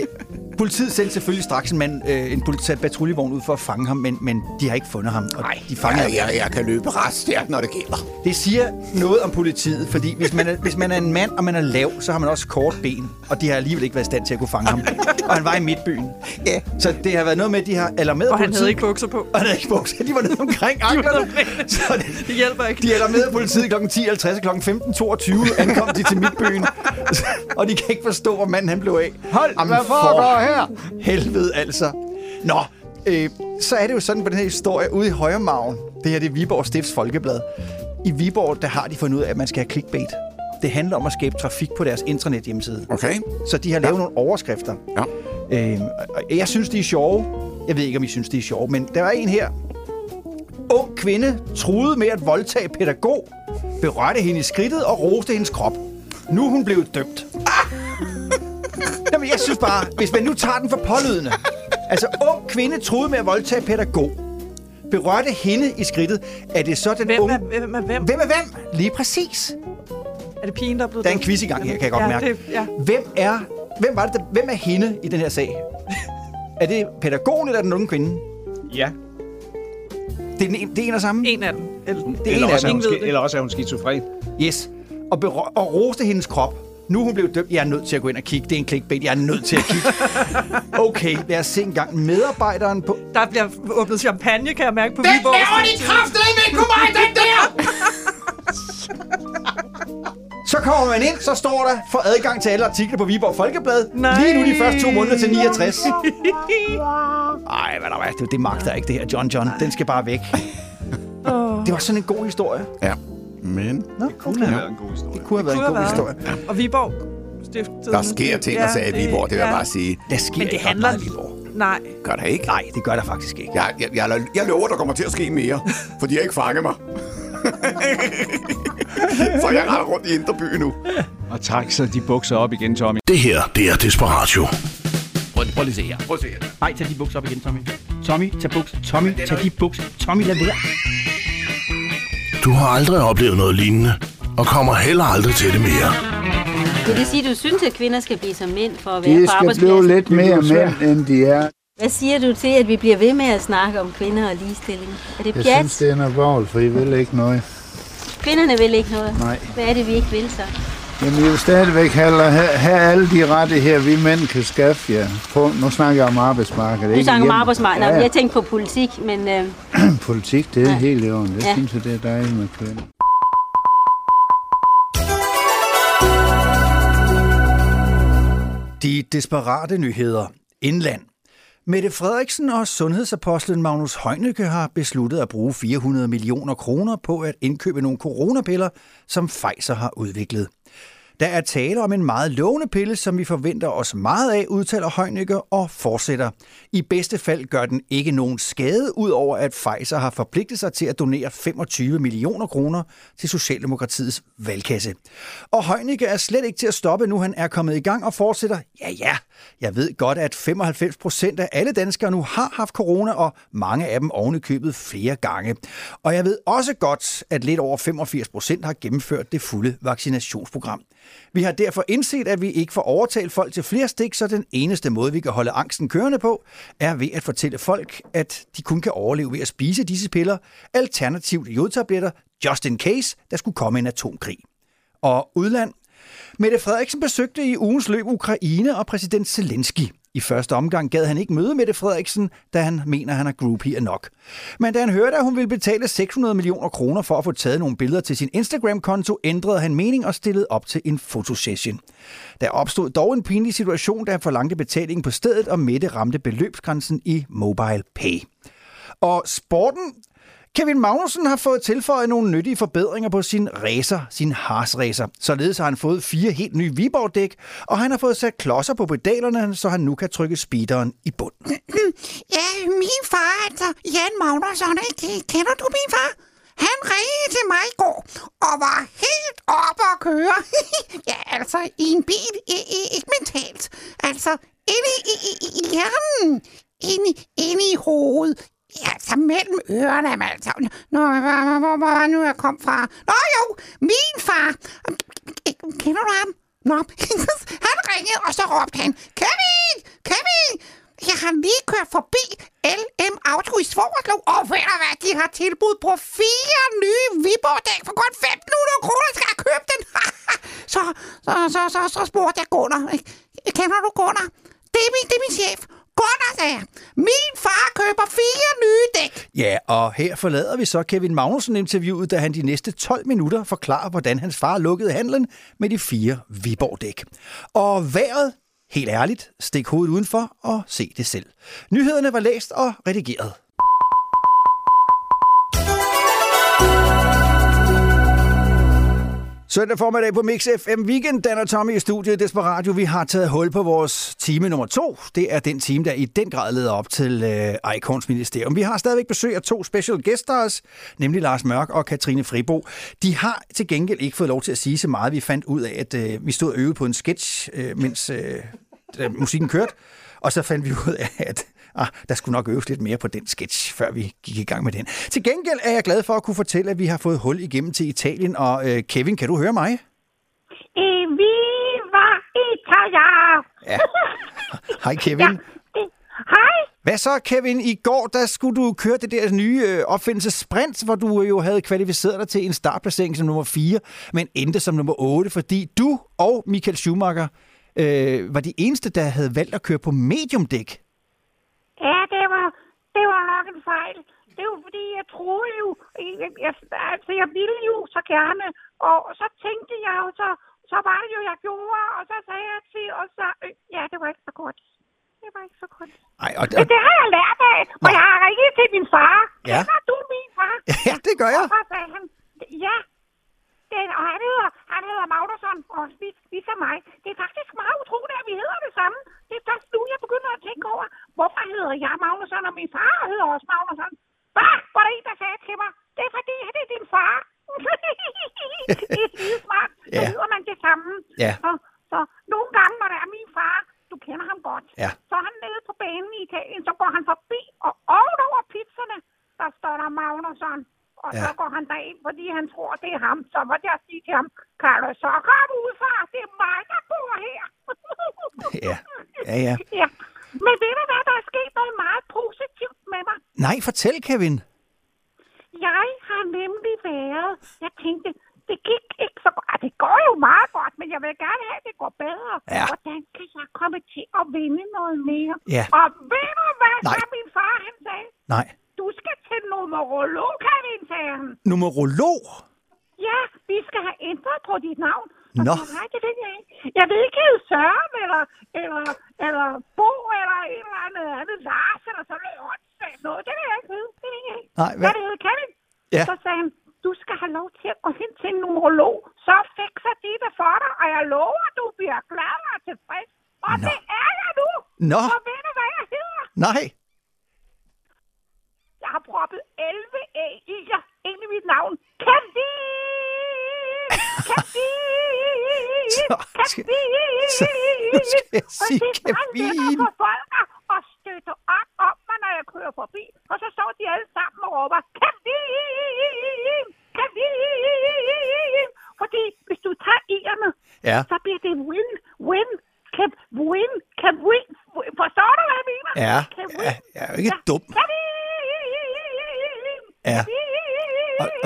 Politiet sendte selvfølgelig straks en, mand, øh, en patruljevogn ud for at fange ham, men, men de har ikke fundet ham. Og de fanger Ja, jeg, jeg kan løbe ret stærkt, når det gælder. Det siger noget om politiet, fordi hvis man, er, hvis man er en mand, og man er lav, så har man også kort ben, og de har alligevel ikke været i stand til at kunne fange ham. og han var i midtbyen. Ja. Så det har været noget med, at de har alarmeret Og han politiet. havde ikke bukser på. Og han havde ikke bukser. De var nede omkring anklerne. så det, Det hjælper ikke. de alarmerede politiet kl. 10.50 og kl. 15.22 ankom de til midtbyen. og de kan ikke forstå, hvor manden han blev af. Hold, Jamen, hvad foregår her? Helvede altså. Nå, øh, så er det jo sådan på den her historie ude i Højermagen. Det her det er Viborg Stifts Folkeblad. I Viborg, der har de fundet ud af, at man skal have clickbait. Det handler om at skabe trafik på deres intranet hjemmeside. Okay. Så de har lavet ja. nogle overskrifter. Ja. Og jeg synes, de er sjove. Jeg ved ikke, om I synes, de er sjove, men der var en her. Ung kvinde truede med at voldtage pædagog, berørte hende i skridtet og roste hendes krop. Nu er hun blevet dømt. Synes bare, hvis man nu tager den for pålydende. Altså, ung kvinde truede med at voldtage pædagog. Berørte hende i skridtet. Er det så den Hvem unge... er, hvem er hvem? Hvem er hvem? Lige præcis. Er det pigen, der er blevet Der er en quiz i gang her, kan jeg godt ja, mærke. Det, ja. Hvem er... Hvem var det, der, hvem er hende i den her sag? er det pædagogen eller den unge kvinde? Ja. Det er, en, det er en og samme? En af dem. Eller, Det er en Eller af også, er dem. hun, Ingen ved ski- det. eller også er hun skizofren. Yes. Og, berø- og roste hendes krop. Nu er hun blevet dømt. Jeg er nødt til at gå ind og kigge. Det er en clickbait. Jeg er nødt til at kigge. Okay, lad os se en gang. Medarbejderen på... Der bliver åbnet champagne, kan jeg mærke på Viborg. de kraftedeme ikke på mig, den der! Så kommer man ind, så står der for adgang til alle artikler på Viborg Folkeblad. Nej. Lige nu de første to måneder til 69. Ej, hvad der var. Det, det magter ikke, det her, John John. Den skal bare væk. Det var sådan en god historie. Ja. Men Nå, Det kunne have været en god historie. Det kunne have været kunne en god have historie. Og Viborg Stiftet. der sker ting og sager i Viborg, det vil jeg bare sige. Der sker Men det handler... meget i Viborg. Nej, Gør der ikke? Nej, det gør der faktisk ikke. Jeg, jeg, jeg, jeg lover, der kommer til at ske mere, for de har ikke fanget mig. så jeg render rundt i Indreby nu. Og træk så de bukser op igen, Tommy. Det her, det er Desperatio. Prøv, prøv lige at se her. Prøv at se her. Nej, tag de bukser op igen, Tommy. Tommy, tag buks. Tommy, tag de bukser. Tommy, lad være. Du har aldrig oplevet noget lignende, og kommer heller aldrig til det mere. Vil det sige, at du synes, at kvinder skal blive som mænd for at være De på skal blive arbejdspladsen? lidt mere mænd, end de er. Hvad siger du til, at vi bliver ved med at snakke om kvinder og ligestilling? Er det Jeg pjat? synes, det er noget for I vil ikke noget. Kvinderne vil ikke noget. Nej. Hvad er det, vi ikke vil så? Jamen, I vil stadigvæk have, have, alle de rettigheder, vi mænd kan skaffe jer. På, nu snakker jeg om arbejdsmarkedet. Du snakker om arbejdsmarkedet. Ja, Ja, ja. Jeg tænkte på politik, men øh, Politik, det er Ja. helt i orden. Det Ja. synes jeg, det er dejligt med kvinder. De desperate nyheder. Indland. Mette Frederiksen og sundhedsapostlen Magnus Heunicke har besluttet at bruge 400 millioner kroner på at indkøbe nogle coronapiller, som Pfizer har udviklet. Der er tale om en meget lovende pille, som vi forventer os meget af, udtaler Heunicke og fortsætter. I bedste fald gør den ikke nogen skade, udover at Pfizer har forpligtet sig til at donere 25 millioner kroner til Socialdemokratiets valgkasse. Og Heunicke er slet ikke til at stoppe, nu han er kommet i gang og fortsætter. Ja, ja, jeg ved godt, at 95 procent af alle danskere nu har haft corona, og mange af dem ovenikøbet købet flere gange. Og jeg ved også godt, at lidt over 85 procent har gennemført det fulde vaccinationsprogram. Vi har derfor indset, at vi ikke får overtalt folk til flere stik, så den eneste måde, vi kan holde angsten kørende på, er ved at fortælle folk, at de kun kan overleve ved at spise disse piller, alternativt jodtabletter, just in case, der skulle komme en atomkrig. Og udland. Mette Frederiksen besøgte i ugens løb Ukraine og præsident Zelensky. I første omgang gad han ikke møde Mette Frederiksen, da han mener, han er groupie nok. Men da han hørte, at hun ville betale 600 millioner kroner for at få taget nogle billeder til sin Instagram-konto, ændrede han mening og stillede op til en fotosession. Der opstod dog en pinlig situation, da han forlangte betalingen på stedet, og Mette ramte beløbsgrænsen i Mobile Pay. Og sporten Kevin Magnussen har fået tilføjet nogle nyttige forbedringer på sin racer, sin Haas racer. Således har han fået fire helt nye Viborg-dæk, og han har fået sat klodser på pedalerne, så han nu kan trykke speederen i bund. Ja, min far, altså Jan Magnusson, ikke? kender du min far? Han ringede til mig i går og var helt op at køre. ja, altså i en bil, I, I, ikke mentalt. Altså inde i, i, i, i hjernen, inde, inde i hovedet. Ja, så mellem ørerne, men altså. Nå, hvor, hvor, hvor, hvor nu jeg kom fra? Nå jo, min far. Kender du ham? Nå, han ringede, og så råbte han, Kevin! Kevin, jeg har lige kørt forbi LM Auto i Svogerslev, og ved du hvad, de har tilbud på fire nye Viborg-dæk for godt 1500 kroner. Skal jeg købe den? så, så, så, så, så spurgte jeg Gunnar. ikke? Kender du Gunnar? Det er min, det er min chef. Gunnar, sagde jeg. Min far køber fire nye dæk. Ja, og her forlader vi så Kevin Magnussen interviewet, da han de næste 12 minutter forklarer, hvordan hans far lukkede handlen med de fire Viborg-dæk. Og vejret, helt ærligt, stik hovedet udenfor og se det selv. Nyhederne var læst og redigeret. Søndag formiddag på Mix FM Weekend, Dan og Tommy i studiet Desperatio. Vi har taget hul på vores time nummer to. Det er den time, der i den grad leder op til øh, Icons Ministerium. Vi har stadigvæk besøg af to special gæster os, nemlig Lars Mørk og Katrine Fribo. De har til gengæld ikke fået lov til at sige så meget. Vi fandt ud af, at øh, vi stod og øvede på en sketch, øh, mens øh, musikken kørte. Og så fandt vi ud af, at ah, der skulle nok øves lidt mere på den sketch, før vi gik i gang med den. Til gengæld er jeg glad for at kunne fortælle, at vi har fået hul igennem til Italien. Og øh, Kevin, kan du høre mig? Eh, Viva Italia! Ja. Hej Kevin. Hej. Hvad så, Kevin? I går der skulle du køre det der nye øh, opfindelse Sprint, hvor du jo havde kvalificeret dig til en startplacering som nummer 4, men endte som nummer 8, fordi du og Michael Schumacher øh, var de eneste, der havde valgt at køre på mediumdæk. Ja, det var, det var nok en fejl. Det var fordi, jeg troede jo, jeg, jeg, altså jeg ville jo så gerne, og så tænkte jeg jo, så, så var det jo, jeg gjorde, og så sagde jeg til, og så, øh, ja, det var ikke så godt. Det var ikke så godt. Ej, og, Men det har jeg lært af, og jeg har ringet til min far. Ja. Kender du min far? Ja, det gør jeg. Og så sagde han, ja, det, og han hedder, han hedder Magnusson, og lig, ligesom mig. Det er faktisk meget utroligt, at vi hedder det samme. Det er først nu, jeg begynder at tænke over, hvorfor hedder jeg Magnusson, og min far hedder også Magnusson. Hvad? Var der en, der sagde til mig, det er fordi, det er din far. det er skide smart. Så Ja. hedder man det samme. Ja. Så, så nogle gange, når det er min far, du kender ham godt, Ja. så er han nede på banen i Italien, så går han forbi, og ovenover pizzerne, der står der Magnusson. Og Ja. så går han derind, fordi han tror, det er ham. Så måtte jeg sige til ham, kan du så komme ud fra, det er mig, der bor her. Ja, ja, ja. ja. Men ved du hvad, der er sket noget meget positivt med mig. Nej, fortæl, Kevin. Jeg har nemlig været, jeg tænkte, det gik ikke så godt. Det går jo meget godt, men jeg vil gerne have, at det går bedre. Ja. Hvordan kan jeg komme til at vinde noget mere? Ja. Og ved du hvad, Nej. min far han sagde? Nej. Du skal til numerolog, Kevin, sagde han. Numerolog? Ja, vi skal have ændret på dit navn. Og Nå. Nej, det ved jeg ikke. Jeg ved ikke, hedde Søren, eller, eller, eller Bo, eller en eller andet andet, Lars, eller sådan noget åndssvagt noget. Det vil jeg ikke vide. Det ved jeg ikke. Nej, hvad? Hvad det hedder, Kevin? Ja. Så sagde han, du skal have lov til at gå hen til en numerolog. Så fikser de det for dig, og jeg lover, at du bliver glad og tilfreds. Og Nå. det er jeg nu. Nå. Og ved du, hvad jeg hedder? Nej. Jeg har proppet 11 æg i jer ind i mit navn. Kevin! Kevin! Så skal- så nu skal jeg Og sige er lettere for folk at- at støtte op om mig, når jeg kører forbi. Og så står de alle sammen og råber, Kevin! Kevin! Fordi hvis du tager i'erne, Ja. så bliver det win, win, kan win, kan win. Forstår du, hvad jeg mener? Ja, ja, jeg er jo ikke dum. Kevin! Ja.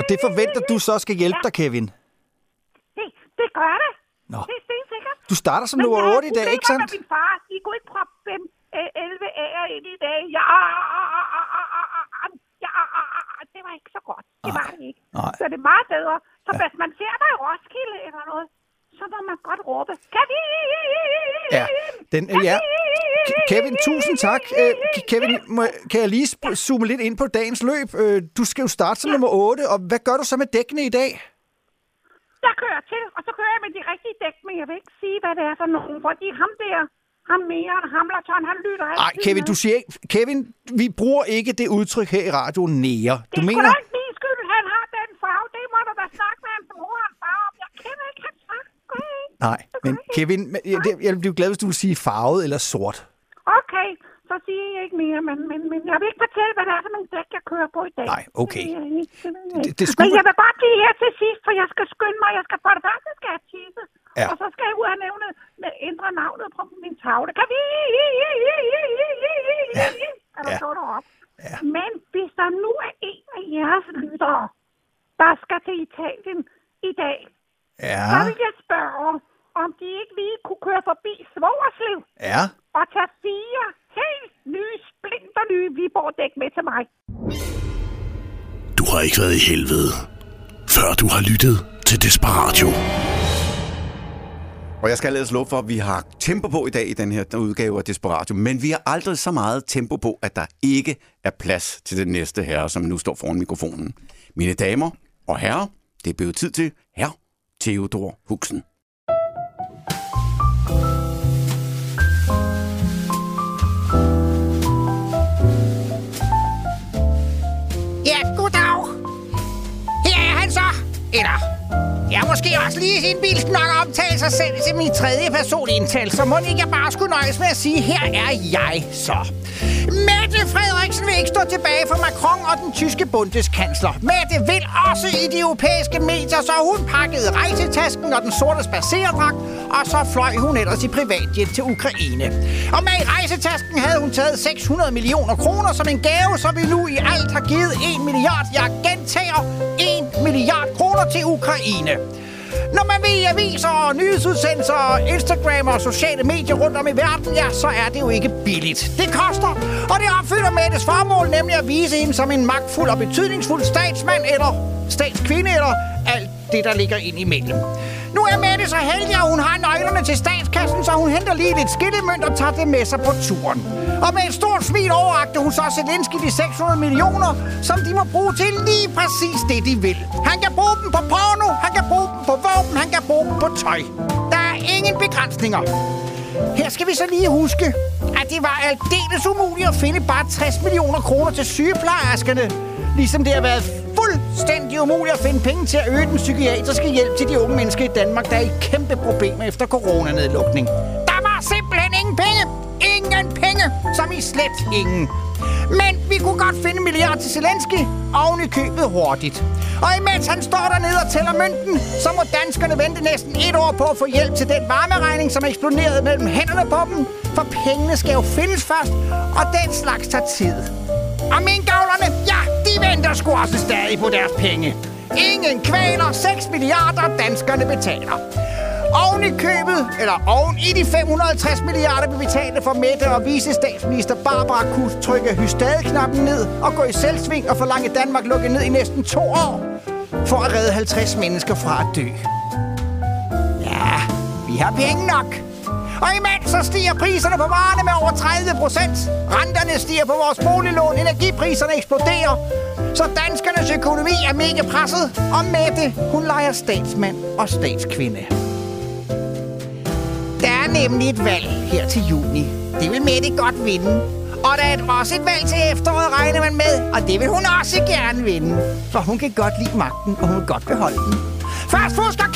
Og, det forventer du så skal hjælpe dig, Kevin. Det, det gør det. Nå. Det er stensikkert. Du starter som Men nummer jeg havde 8 i dag, ikke sandt? med min far. De kunne ikke proppe dem øh, 11 A'er ind i dag. Ja, ja, det var ikke så godt. Det var det ikke. Nej. Så det er meget bedre. Så hvis man ser dig i Roskilde eller noget, så må man godt råbe, Kevin! Ja, den, øh, ja. Kevin, tusind tak. Øh, Kevin, må, kan jeg lige zoome lidt ind på dagens løb? Øh, Du skal jo starte som nummer 8, og hvad gør du så med dækkene i dag? Jeg kører til, og så kører jeg med de rigtige dæk, men jeg vil ikke sige, hvad det er for nogen, fordi ham der, ham mere, Hamlerton, han lytter altid Nej, Kevin, du siger ikke... Kevin, vi bruger ikke det udtryk her i radioen nære. Du Det er mener... ikke min skyld, han har den farve. Det må du da snakke med hans mor og hans far om. Jeg kender ikke hans far. Okay. Nej, men Kevin, jeg, det- jeg blive glad, hvis du vil sige farvet eller sort. Okay, så så siger jeg ikke mere, men, men, men jeg vil ikke fortælle, hvad det er for nogle dæk, jeg kører på i dag. Nej, okay. Det, jeg ikke. det, vil jeg Det- ikke. det skulle- Men jeg vil godt blive her til sidst, for jeg skal skynde mig. Jeg skal for det første skal jeg tisse, Ja. og så skal jeg ud nævnet med ændre navnet på min tavle. Kan vi? Er der Ja. står derop. Men hvis der nu er en af jeres lyttere, der skal til Italien i dag, Ja. så vil jeg spørge, om de ikke lige kunne køre forbi Svogerslev Ja. og tage fire helt nye, splinter nye Viborg-dæk med til mig. Du har ikke været i helvede, før du har lyttet til Desperatio. Og jeg skal ellers love for, at vi har tempo på i dag i den her udgave af Desperatio, men vi har aldrig så meget tempo på, at der ikke er plads til den næste herre, som nu står foran mikrofonen. Mine damer og herrer, det er blevet tid til herr Theodor Huxen. Eller, jeg har måske også lige sin bilsk nok omtale sig selv til min tredje person indtal, så må ikke jeg bare skulle nøjes med at sige, her er jeg så. Mette Frederiksen vil ikke stå tilbage for Macron og den tyske bundeskansler. Mette vil også i de europæiske medier, så hun pakkede rejsetasken og den sorte spacerdragt, og så fløj hun ellers i privatjet til Ukraine. Og med i rejsetasken havde hun taget 600 millioner kroner som en gave, så vi nu i alt har givet 1 milliard, jeg gentager 1 milliard kroner til Ukraine. Når man vil aviser og nyhedsudsendelser og Instagram og sociale medier rundt om i verden, ja, så er det jo ikke billigt. Det koster, og det opfylder Mettes formål, nemlig at vise hende som en magtfuld og betydningsfuld statsmand eller statskvinde eller alt det, der ligger ind imellem. Nu er Mette så heldig, at hun har nøglerne til statskassen, så hun henter lige lidt skillemønt og tager det med sig på turen. Og med et stort smil overagte hun så Zelensky de 600 millioner, som de må bruge til lige præcis det, de vil. Han kan bruge dem på porno, han kan bruge dem på våben, han kan bruge dem på tøj. Der er ingen begrænsninger. Her skal vi så lige huske, at det var aldeles umuligt at finde bare 60 millioner kroner til sygeplejerskerne. Ligesom det har været fuldstændig umuligt at finde penge til at øge den psykiatriske hjælp til de unge mennesker i Danmark, der er i kæmpe problemer efter coronanedlukning. Der var simpelthen ingen penge. Ingen penge, som i slet ingen. Men vi kunne godt finde en milliard til Zelensky, oven i købet hurtigt. Og imens han står dernede og tæller mønten, så må danskerne vente næsten et år på at få hjælp til den varmeregning, som er eksploderet mellem hænderne på dem. For pengene skal jo findes først, og den slags tager tid. Og minkavlerne, ja, de venter sgu også stadig på deres penge. Ingen kvaler, 6 milliarder danskerne betaler. Oven i købet, eller oven i de 550 milliarder, vi betalte for Mette og vicestatsminister Barbara kunne trykke hystadeknappen ned og gå i selvsving og forlange Danmark lukket ned i næsten to år for at redde 50 mennesker fra at dø. Ja, vi har penge nok. Og imens så stiger priserne på varerne med over 30 procent. Renterne stiger på vores boliglån, energipriserne eksploderer. Så danskernes økonomi er mega presset, og Mette, hun leger statsmand og statskvinde. Der er nemlig et valg her til juni. Det vil Mette godt vinde. Og der er også et valg til efteråret, regner man med. Og det vil hun også gerne vinde. For hun kan godt lide magten, og hun vil godt beholde den. Først fusker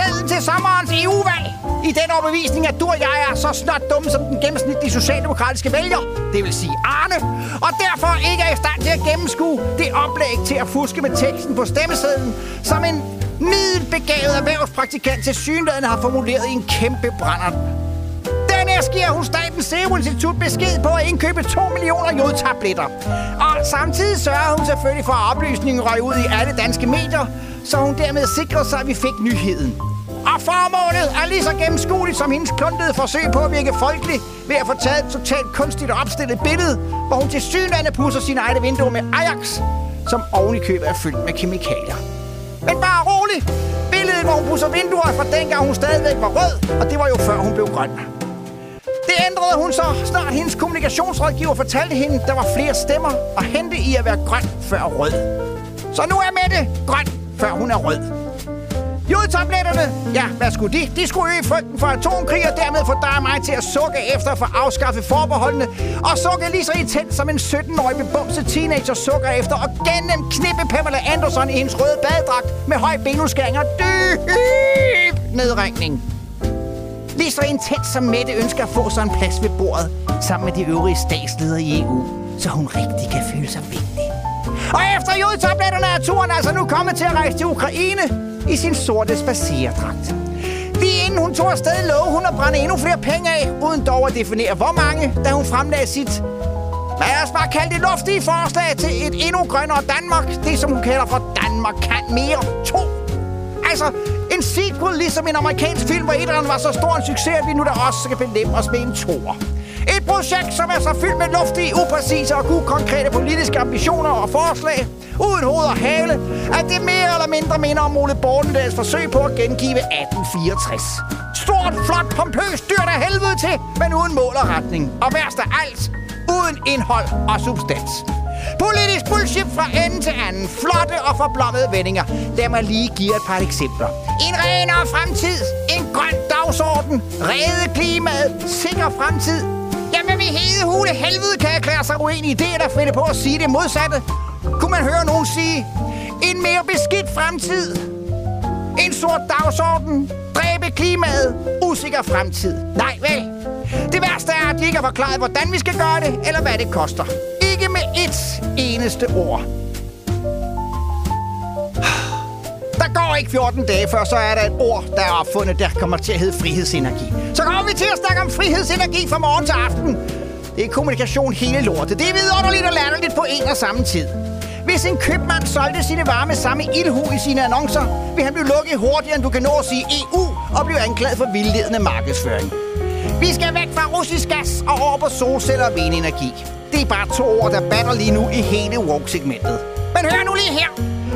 Kalling til sommerens EU-valg. I den overbevisning, at du og jeg er så snart dumme som den gennemsnitlige socialdemokratiske vælger. Det vil sige Arne. Og derfor ikke er i stand til at gennemskue det oplæg til at fuske med teksten på stemmesedlen, som en middelbegavet erhvervspraktikant til synligheden har formuleret i en kæmpe brændert. Dernæst giver hun Statens Serum Institut besked på at indkøbe 2 millioner jodtabletter. Og samtidig sørger hun selvfølgelig for, at oplysningen røg ud i alle danske medier, så hun dermed sikrede sig, at vi fik nyheden. Og formålet er lige så gennemskueligt som hendes kluntede forsøg på at virke folkelig ved at få taget et totalt kunstigt og opstillet billede, hvor hun til synlande pusser sine egne vinduer med Ajax, som oven i købet er fyldt med kemikalier. Men bare rolig! Billedet, hvor hun pusser vinduer, er fra dengang hun stadigvæk var rød, og det var jo før hun blev grøn. Det ændrede hun så. Snart hendes kommunikationsrådgiver fortalte hende, der var flere stemmer og hente i at være grøn før rød. Så nu er Mette grøn, før hun er rød. Jodtabletterne, ja, hvad skulle de? De skulle øge frygten for atomkrig og dermed få dig og mig til at sukke efter at få afskaffet forbeholdene. Og sukke lige så intens som en 17-årig bebumset teenager sukker efter og gennem knippe Pamela Anderson i hendes røde badedragt med høj benudskæring og dyb nedringning. Lige så intens som Mette ønsker at få sig en plads ved bordet sammen med de øvrige statsledere i EU, så hun rigtig kan føle sig vigtig. Og efter jodtabletterne er turen altså nu kommet til at rejse til Ukraine i sin sorte spacerdragt. Lige inden hun tog afsted lov hun at brænde endnu flere penge af, uden dog at definere hvor mange, da hun fremlagde sit Lad os bare kalde det luftige forslag til et endnu grønnere Danmark. Det, som hun kalder for Danmark kan mere 2. Altså, en sequel ligesom en amerikansk film, hvor etteren var så stor en succes, at vi nu da også skal belemme os med en toer. Et projekt, som er så fyldt med luftige, upræcise og ukonkrete politiske ambitioner og forslag, uden hoved og hale, at det mere eller mindre minder om Ole Bornedals forsøg på at gengive 1864. Stort, flot, pompøst, dyrt der helvede til, men uden mål og retning. Og værst af alt, uden indhold og substans. Politisk bullshit fra ende til anden. Flotte og forblommede vendinger. Lad mig lige give et par eksempler. En renere fremtid. En grøn dagsorden. Redde klimaet. Sikker fremtid. Jamen, vi hede hule helvede kan erklære sig uenig i det, der finder på at sige det modsatte. Kunne man høre nogen sige, en mere beskidt fremtid. En sort dagsorden. Dræbe klimaet. Usikker fremtid. Nej, vel? Det værste er, at de ikke har forklaret, hvordan vi skal gøre det, eller hvad det koster. Et eneste ord. Der går ikke 14 dage før, så er der et ord, der er opfundet, der kommer til at hedde frihedsenergi. Så kommer vi til at snakke om frihedsenergi fra morgen til aften. Det er kommunikation hele lortet. Det er vidunderligt og latterligt på en og samme tid. Hvis en købmand solgte sine varer med samme ildhu i sine annoncer, vil han blive lukket hurtigere, end du kan nå at sige EU, og blive anklaget for vildledende markedsføring. Vi skal væk fra russisk gas og over på solceller og vindenergi. Det er bare to ord, der batter lige nu i hele woke-segmentet. Men hør nu lige her.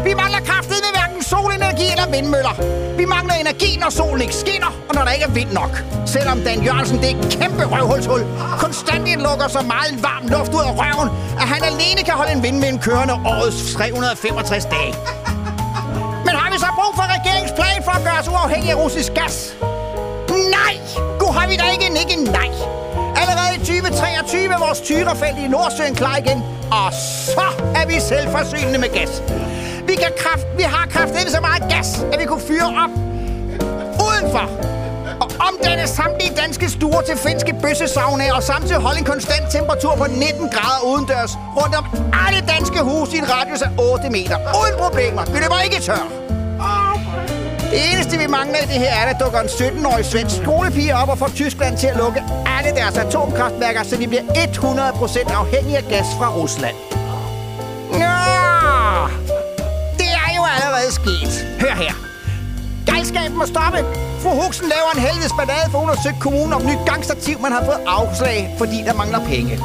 Vi mangler kraftet med hverken solenergi eller vindmøller. Vi mangler energi, når solen ikke skinner, og når der ikke er vind nok. Selvom Dan Jørgensen, det er et kæmpe røvhulshul, konstant lukker så meget varm luft ud af røven, at han alene kan holde en vindmølle kørende årets 365 dage. Men har vi så brug for regeringsplan for at gøre os uafhængige af russisk gas? Har vi da ikke en ikke nej! Allerede i 2023 er vores tyrefelt i Nordsøen klar igen. Og så er vi selvforsynende med gas. Vi, kan kraft, vi har kraftet så meget gas, at vi kunne fyre op udenfor. Og omdanne samtlige danske stuer til finske bøssesaunaer og samtidig holde en konstant temperatur på 19 grader udendørs rundt om alle danske huse i en radius af 8 meter. Uden problemer. Vi løber ikke tør. Det eneste, vi mangler i det her, er, at der dukker en 17-årig svensk skolepige op og får Tyskland til at lukke alle deres atomkraftværker, så de bliver 100% afhængige af gas fra Rusland. Nå! Det er jo allerede sket. Hør her. Galskaben må stoppe. Fru Huxen laver en helvedes ballade, for hun har søgt kommunen om nyt gangstativ, man har fået afslag, fordi der mangler penge.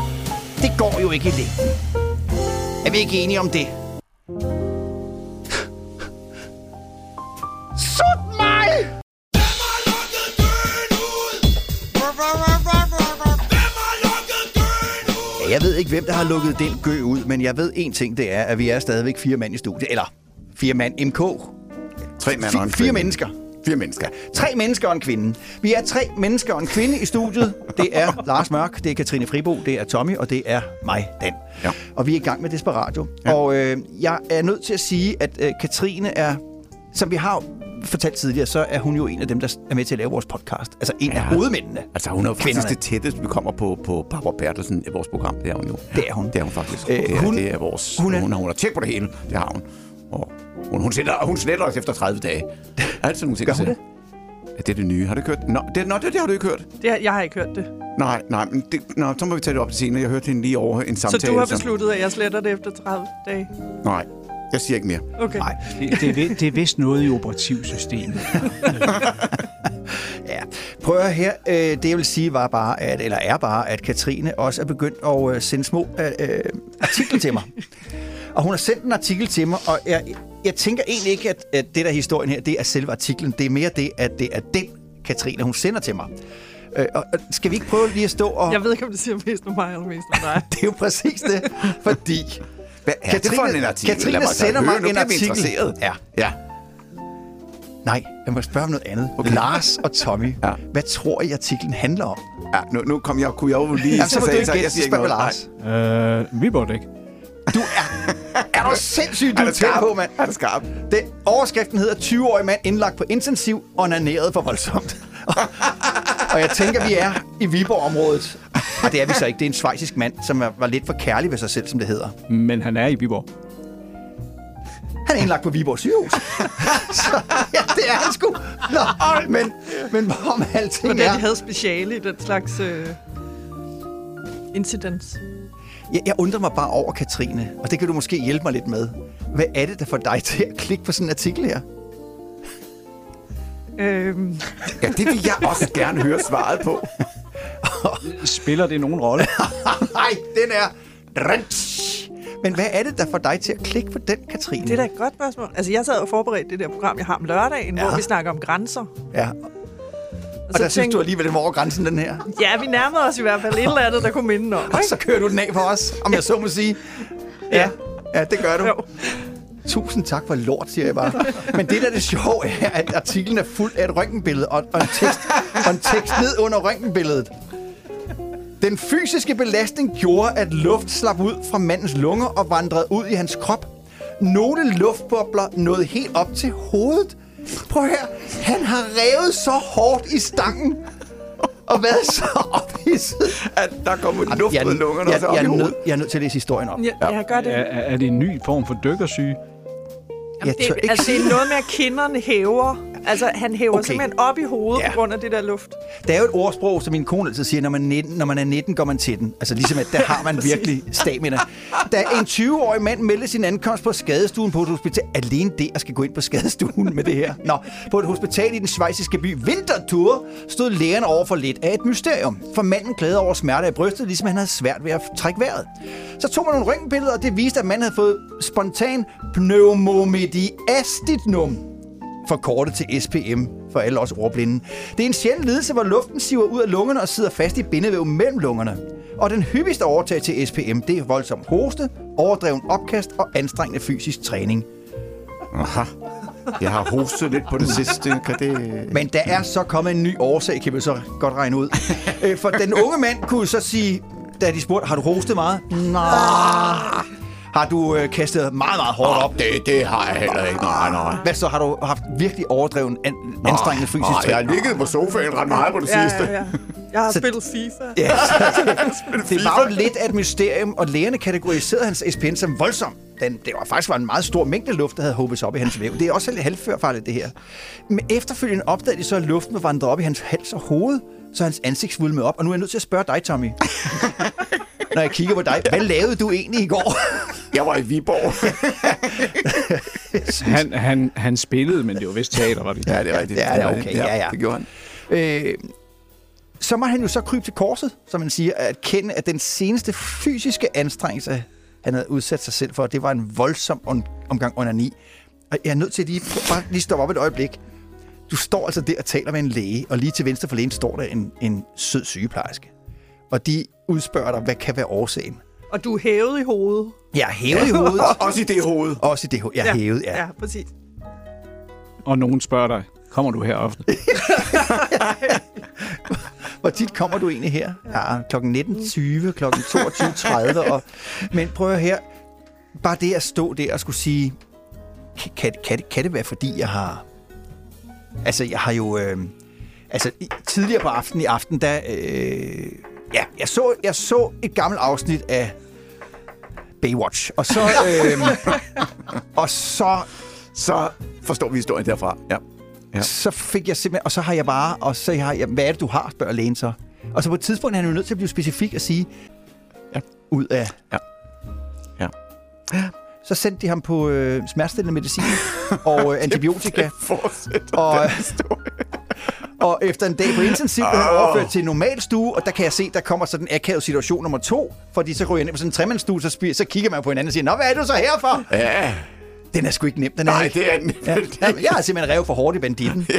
Det går jo ikke i længden. Er vi ikke enige om det? Ikke, hvem der har lukket den gø ud, men jeg ved en ting, det er, at vi er stadigvæk fire mand i studiet. Eller fire mand MK. Tre mand Fi- og en Fire mennesker. Fire mennesker. Tre mennesker og en kvinde. Vi er tre mennesker og en kvinde i studiet. Det er Lars Mørk, det er Katrine Fribo, det er Tommy, og det er mig, Dan. Ja. Og vi er i gang med Desperatio. Ja. Og øh, jeg er nødt til at sige, at øh, Katrine er, som vi har fortalt tidligere, så er hun jo en af dem, der er med til at lave vores podcast. Altså en ja. af hovedmændene. Altså, hun er jo faktisk det tætteste, vi kommer på, på Barbara Bertelsen i vores program. Det er hun jo. Det er hun. Det er hun faktisk. Øh, det, er, hun- det er vores... hun Hun, er- hun, har, hun har tjek på det hele. Det har hun. Og hun, hun, sletter, hun sletter os efter 30 dage. Altid nogle ting Gør hun sige. Ja, det er det nye. Har du ikke hørt? Nå, det, nå, det, det har du ikke hørt. Det, jeg har ikke hørt det. Nej, nej, men det, nå, så må vi tage det op til senere. Jeg hørte hende lige over en samtale. Så du har som- besluttet, at jeg sletter det efter 30 dage? Nej, jeg siger ikke mere. Okay. Nej. Det, det, er, det er vist noget i operativsystemet. Ja. Prøv at her. Øh, det jeg vil sige var bare, at, eller er bare, at Katrine også er begyndt at øh, sende små øh, øh, artikler til mig. Og hun har sendt en artikel til mig, og jeg, jeg tænker egentlig ikke, at, at det der historien her, det er selve artiklen. Det er mere det, at det er den, Katrine, hun sender til mig. Øh, og, og skal vi ikke prøve lige at stå og... Jeg ved ikke, om det siger mest om mig eller mest om dig. Det er jo præcis det, fordi... Hvad er det for en artikel? Katrine mig sender mig en artikel. interesseret. Ja. Ja. Nej, jeg må spørge om noget andet. Okay. Lars og Tommy, ja. hvad tror I, artiklen handler om? ja nu, nu kom jeg, kunne jeg jo lige... Jamen, så må du ikke gætte, så spørg. Lars. øh, Viborg ikke. Er du sindssygt, du Er er det tæt på, mand? Er det skarp? Det, overskriften hedder 20-årig mand indlagt på intensiv og naneret for voldsomt. Og jeg tænker, vi er i Viborg-området. Og det er vi så ikke. Det er en svejsisk mand, som var lidt for kærlig ved sig selv, som det hedder. Men han er i Viborg. Han er indlagt på Viborg sygehus. så ja, det er han sgu. Nå, men, men hvorom alting Hvordan er... de havde speciale i den slags øh, incidents. Jeg, jeg undrer mig bare over, Katrine, og det kan du måske hjælpe mig lidt med. Hvad er det, der får dig til at klikke på sådan en artikel her? Øhm, Ja, det vil jeg også gerne høre svaret på. Spiller det nogen rolle? Nej, den er... Men hvad er det, der får dig til at klikke på den, Katrine? det er da et godt spørgsmål. Altså, jeg sad og forberedte det der program, jeg har om lørdagen, ja. Ja. hvor vi snakker om grænser. Ja. Og, Og der synes du alligevel, den var over grænsen, den her. Ja, vi nærmede os i hvert fald et eller andet, der kunne minde om. Og Ikke? så kører du den af på os, om jeg så må sige. Ja, ja det gør du. Jo. Tusind tak for lort, siger jeg bare. Men det der er det sjove er, at artiklen er fuld af et røntgenbillede og, og, en tekst, og en tekst ned under røntgenbilledet. Den fysiske belastning gjorde, at luft slap ud fra mandens lunger og vandrede ud i hans krop. Nogle luftbobler nåede helt op til hovedet. Prøv her. Han har revet så hårdt i stangen. Og været så ophidset. At der kommer luft jeg, ud af lungerne, og så jeg, op jeg, i er nød, hovedet. jeg er nødt til at læse historien op. Ja, jeg gør det. Er, er det en ny form for dykkersyge? Jeg det, tør ikke altså, det er noget med, at kinderne hæver. Altså, han hæver Okay. simpelthen op i hovedet Ja. på grund af det der luft. Der er jo et ordsprog, som min kone altid siger, når man, er 19, når man er 19, går man til den. Altså ligesom, at der har man virkelig stamina. Da en 20-årig mand meldte sin ankomst på skadestuen på et hospital, alene det at skal gå ind på skadestuen med det her. Nå, på et hospital i den svejsiske by Winterthur stod lægerne over for lidt af et mysterium. For manden klagede over smerter i brystet, ligesom han havde svært ved at trække vejret. Så tog man nogle røntgenbilleder, og det viste, at manden havde fået spontan pneumomediastinum forkortet til SPM for alle os ordblinde. Det er en sjælden lidelse, hvor luften siver ud af lungerne og sidder fast i bindevæv mellem lungerne. Og den hyppigste overtag til SPM, det er voldsom hoste, overdreven opkast og anstrengende fysisk træning. Aha. Jeg har hostet lidt på det sidste. Kan det... Men der er så kommet en ny årsag, kan vi så godt regne ud. Øh, For den unge mand kunne så sige, da de spurgte, har du hostet meget? Nej. Har du øh, kastet meget, meget hårdt op? Det, det har jeg heller ikke. Nej, nej. Hvad så? Har du haft virkelig overdreven, an, anstrengende fysisk Nej, jeg har ligget på sofaen ret meget på det Ja, sidste. ja, ja. Jeg har Så- spillet FIFA. Ja, det var jo lidt af et mysterium, og lægerne kategoriserede hans SPN som voldsom. Den, det var faktisk var en meget stor mængde luft, der havde håbet sig op i hans væv. Det er også lidt halvførfarligt, det her. Men efterfølgende opdagede de så, at luften var vandret op i hans hals og hoved, så hans ansigt svulmede op. Og nu er jeg nødt til at spørge dig, Tommy. Når jeg kigger på dig, hvad lavede du egentlig i går? Jeg var i Viborg. Han, han, han spillede, men det var vist teater, var det? Ja, det er rigtigt. Ja, det er okay. Ja, ja. Det gjorde han. Øh, så må han jo så krybe til korset, som man siger, at kende, at den seneste fysiske anstrengelse, han havde udsat sig selv for, det var en voldsom om- omgang onani. Og jeg er nødt til at lige, bare lige stoppe op et øjeblik. Du står altså der og taler med en læge, og lige til venstre for lægen står der en, en sød sygeplejerske. Og de udspørger dig, hvad kan være årsagen? Og du er hævet i hovedet. Jeg er hævet i hovedet. Også i det hoved. Også i det hoved. Jeg er hævet, ja. Ja, præcis. Og nogen spørger dig, kommer du her ofte? Hvor tit kommer du egentlig her? Ja, klokken 19.20, klokken 22.30. Og, men prøv her. Bare det at stå der og skulle sige, kan, kan, kan, det, kan det være fordi, jeg har... Altså, jeg har jo... Øh, altså, tidligere på aftenen i aften, der... Øh, ja, jeg så, jeg så et gammelt afsnit af Baywatch. Og så... Øh, og så Så forstår vi historien derfra. Ja. Ja. Så fik jeg simpelthen, og så har jeg bare, og så har jeg, hvad er det, du har, spørger lægen så. Og så på et tidspunkt er han jo nødt til at blive specifik og sige, ja. ud af... Ja. Ja. Så sendte de ham på øh, smertestillende medicin og øh, antibiotika. Og. Og efter en dag på intensiv blev han overført til en normal stue, og der kan jeg se, der kommer sådan en akavet situation nummer to, fordi så går jeg ned på sådan en tremandsstue, så, spiser, så kigger man på hinanden og siger, Nå, hvad er du så her for? Ja. Den er sgu ikke nem, den er Nej, ikke. det er den. Ja. Jamen, jeg har simpelthen revet for hårdt i banditten.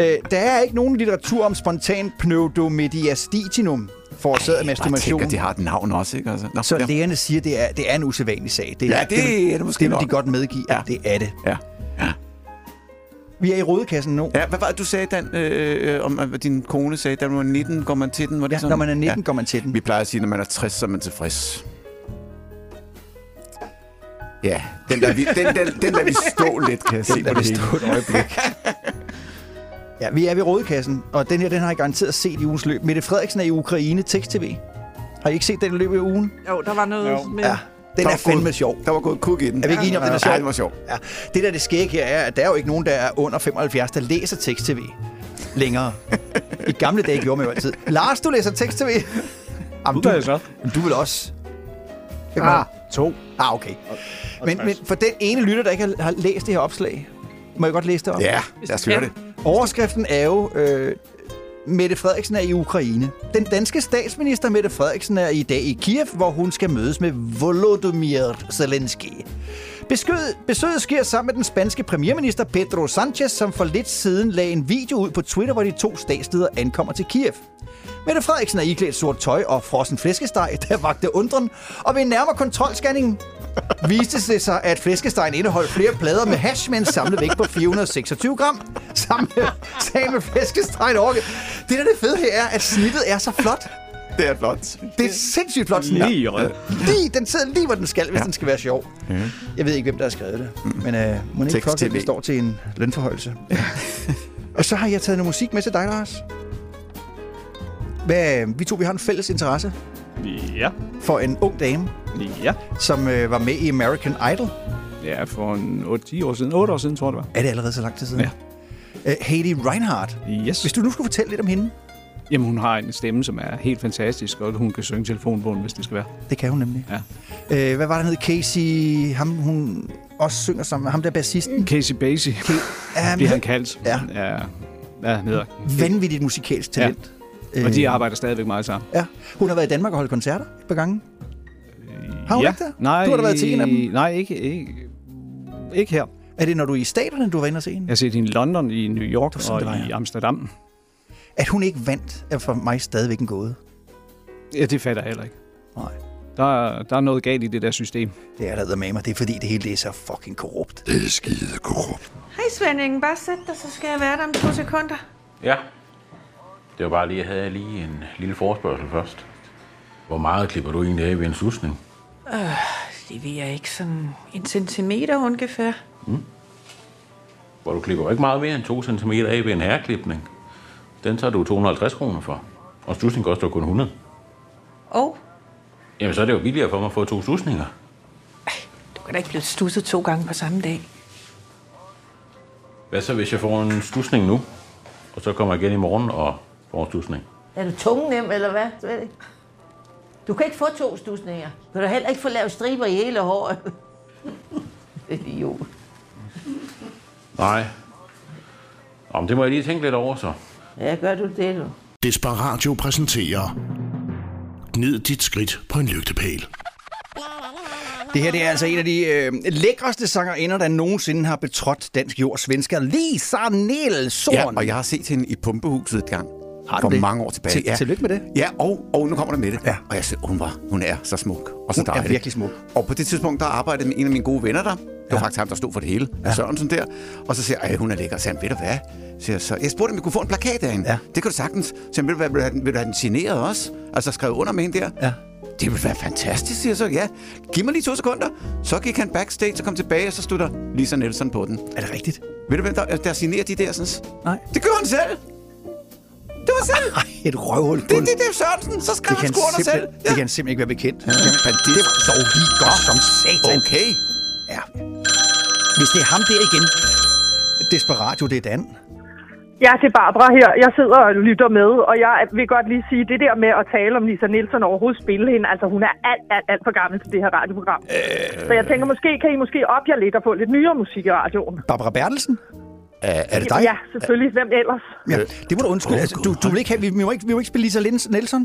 Øh, der er ikke nogen litteratur om spontan pneudomediastitinum, forårsaget af Jeg masturbation. tænker, det har et navn også, ikke? Altså, nå, Så ja. lægerne siger, det er, det er en usædvanlig sag. Det, Ja, det er det måske Det vil de nok. godt medgive, ja. at det er det. Ja. Vi er i rådekassen nu. Ja, hvad var det, du sagde, Dan, øh, øh, om at din kone sagde, da du var 19, går man til den? Var det Ja, sådan? når man er 19, går man til den. Vi plejer at sige, når man er 60, så er man tilfreds. Ja, den der, vi, den, den, den lader vi stå lidt, kan jeg se på det stå et øjeblik. Ja, vi er ved rådkassen, og den her, den har jeg garanteret set i ugens løb. Mette Frederiksen er i Ukraine, tekst-tv. Har I ikke set den i løbet af ugen? Jo, der var noget Jo. med... Ja, den Der er var fandme gået- sjov. Der var gået kuk i den. Er vi ikke enige om, den er sjov? Ja, den var sjov. Ja. Det der det skæg her er, at der er jo ikke nogen, der er under 75, der læser tekst-tv længere. I gamle dage gjorde man jo altid. Lars, du læser tekst-tv? Jamen, så. Men du vil også. Ah, to. Ah, okay. Men, men for den ene lytter, der ikke har, har læst det her opslag, må jeg godt læse det op? Ja, lad os høre det. Overskriften er jo, øh, Mette Frederiksen er i Ukraine. Den danske statsminister Mette Frederiksen er i dag i Kiev, hvor hun skal mødes med Volodymyr Zelensky. Besøget, besøget sker sammen med den spanske premierminister Pedro Sanchez, som for lidt siden lagde en video ud på Twitter, hvor de to statsledere ankommer til Kiev. Mette Frederiksen er iklædt sort tøj og frossen flæskesteg, der vagte undren, og ved en nærmere kontrolscanning viste det sig, at flæskestegen indeholdt flere plader med hash med en samlet vægt på 426 gram. Sammen med, sammen med flæskestegen over. Det, der er det fede her, er, at snittet er så flot. Det er flot. Det er sindssygt flot snit. Lige rød. Lige, den sidder lige, hvor den skal, hvis Ja. den skal være sjov. Ja. Jeg ved ikke, hvem der har skrevet det. Men øh, må ikke fuck, at står til en lønforhøjelse. og så har jeg taget noget musik med til dig, Lars. Hvad, vi to vi har en fælles interesse Ja. for en ung dame, Ja. som øh, var med i American Idol. Ja, for en 8-10 år siden. 8 år siden, tror jeg, det var. Er det allerede så lang tid siden? Ja. Uh, Hayley Reinhardt. Yes. Hvis du nu skulle fortælle lidt om hende. Jamen, hun har en stemme, som er helt fantastisk, og hun kan synge telefonbogen, hvis det skal være. Det kan hun nemlig. Ja. Uh, hvad var det, hed? Casey... Ham, hun også synger sammen. Ham der bassisten. Casey Basie, Ja, bliver han kaldt. Ja. Ja, ja neder. Vanvittigt musikalsk talent. Og de Øh, arbejder stadigvæk meget sammen. Ja. Hun har været i Danmark og holdt koncerter et par gange. Har hun ja. ikke det? Nej, Du har da været til en af dem. Nej, ikke, ikke, ikke her. Er det, når du er i staterne, du var inde og se hende? Jeg har set hende i London, i New York sådan, og var, i ja. Amsterdam. At hun ikke vandt, er for mig stadigvæk en gåde. Ja, det fatter jeg heller ikke. Nej. Der, er- der er noget galt i det der system. Det er der med mig. Det er fordi, det hele det er så fucking korrupt. Det er skide korrupt. Hej Svending, bare sæt dig, så skal jeg være der om to sekunder. Ja. Det var bare lige, jeg havde lige en lille forespørgsel først. Hvor meget klipper du egentlig af ved en susning? Øh, det ved jeg ikke, sådan en centimeter ungefær. Hvor du klipper ikke meget mere end 2 cm af ved en herreklipning. Den tager du 250 kroner for. Og susning koster kun 100. Og Jamen, så er det jo billigere for mig at få to susninger. du kan da ikke blive stusset to gange på samme dag. Hvad så, hvis jeg får en stusning nu, og så kommer jeg igen i morgen og får en stusning? Er du tungnem, eller hvad? Du kan ikke få to stusninger. Du kan da heller ikke få lavet striber i hele håret. Idiot. Nej. Nå, men det må jeg lige tænke lidt over, så. Ja, gør du det, du. Desperatio præsenterer Gnid dit skridt på en lygtepæl. Det her det er altså en af de øh, lækreste sangerinder, der nogensinde har betrådt dansk jord. Svensker Lisa Nielsen. Ja, og jeg har set hende i pumpehuset et gang. Har du for det? mange år tilbage. Til- ja. tillykke med det. Ja, og, og nu kommer der med det. Ja. Og jeg synes, hun, var, hun er så smuk. Og så Hun er dejlig. virkelig smuk. Og på det tidspunkt, der arbejdede med en af mine gode venner der. Det var faktisk ham, der stod for det hele. Ja. Sørensen der. Og så siger jeg, "Ej, hun er lækker. Så han, ved du hvad? Så jeg, så, jeg spurgte, om vi kunne få en plakat af hende. Ja. Det kan du sagtens. Så jeg, vil du, hvad, vil, du have den, vil du have den signeret også? Altså skrevet under med hende der? Ja. Det ville være fantastisk, siger jeg så. Ja, giv mig lige to sekunder. Så gik han backstage og kom tilbage, og så stod der Lisa Nielsen på den. Er det rigtigt? Ved du, hvem der, der signerer de der? Sådan? Nej. Det gør han selv. Det var selv. Ej, et røvhul. Det, det, det er Sørensen. Så skrev han kan, sgu under selv. simpelthen, det kan han simpelthen ikke være bekendt. Ja. Men det var dog lige godt som satan. Okay. Ja. Hvis det er ham der igen. Desperatio, det er Dan. Ja, det er Barbara her. Jeg sidder og lytter med, og jeg vil godt lige sige, det der med at tale om Lisa Nielsen overhovedet spille hende, altså hun er alt, alt, alt for gammel til det her radioprogram. Øh... Så jeg tænker, måske kan I måske op jer lidt og få lidt nyere musik i radioen. Barbara Bertelsen? Er, er det dig? Ja, selvfølgelig. Hvem ellers? Ja, det må du undskylde. Altså, du, du vil ikke have, vi, vi, må ikke, vi må ikke spille Lisa Nielsen?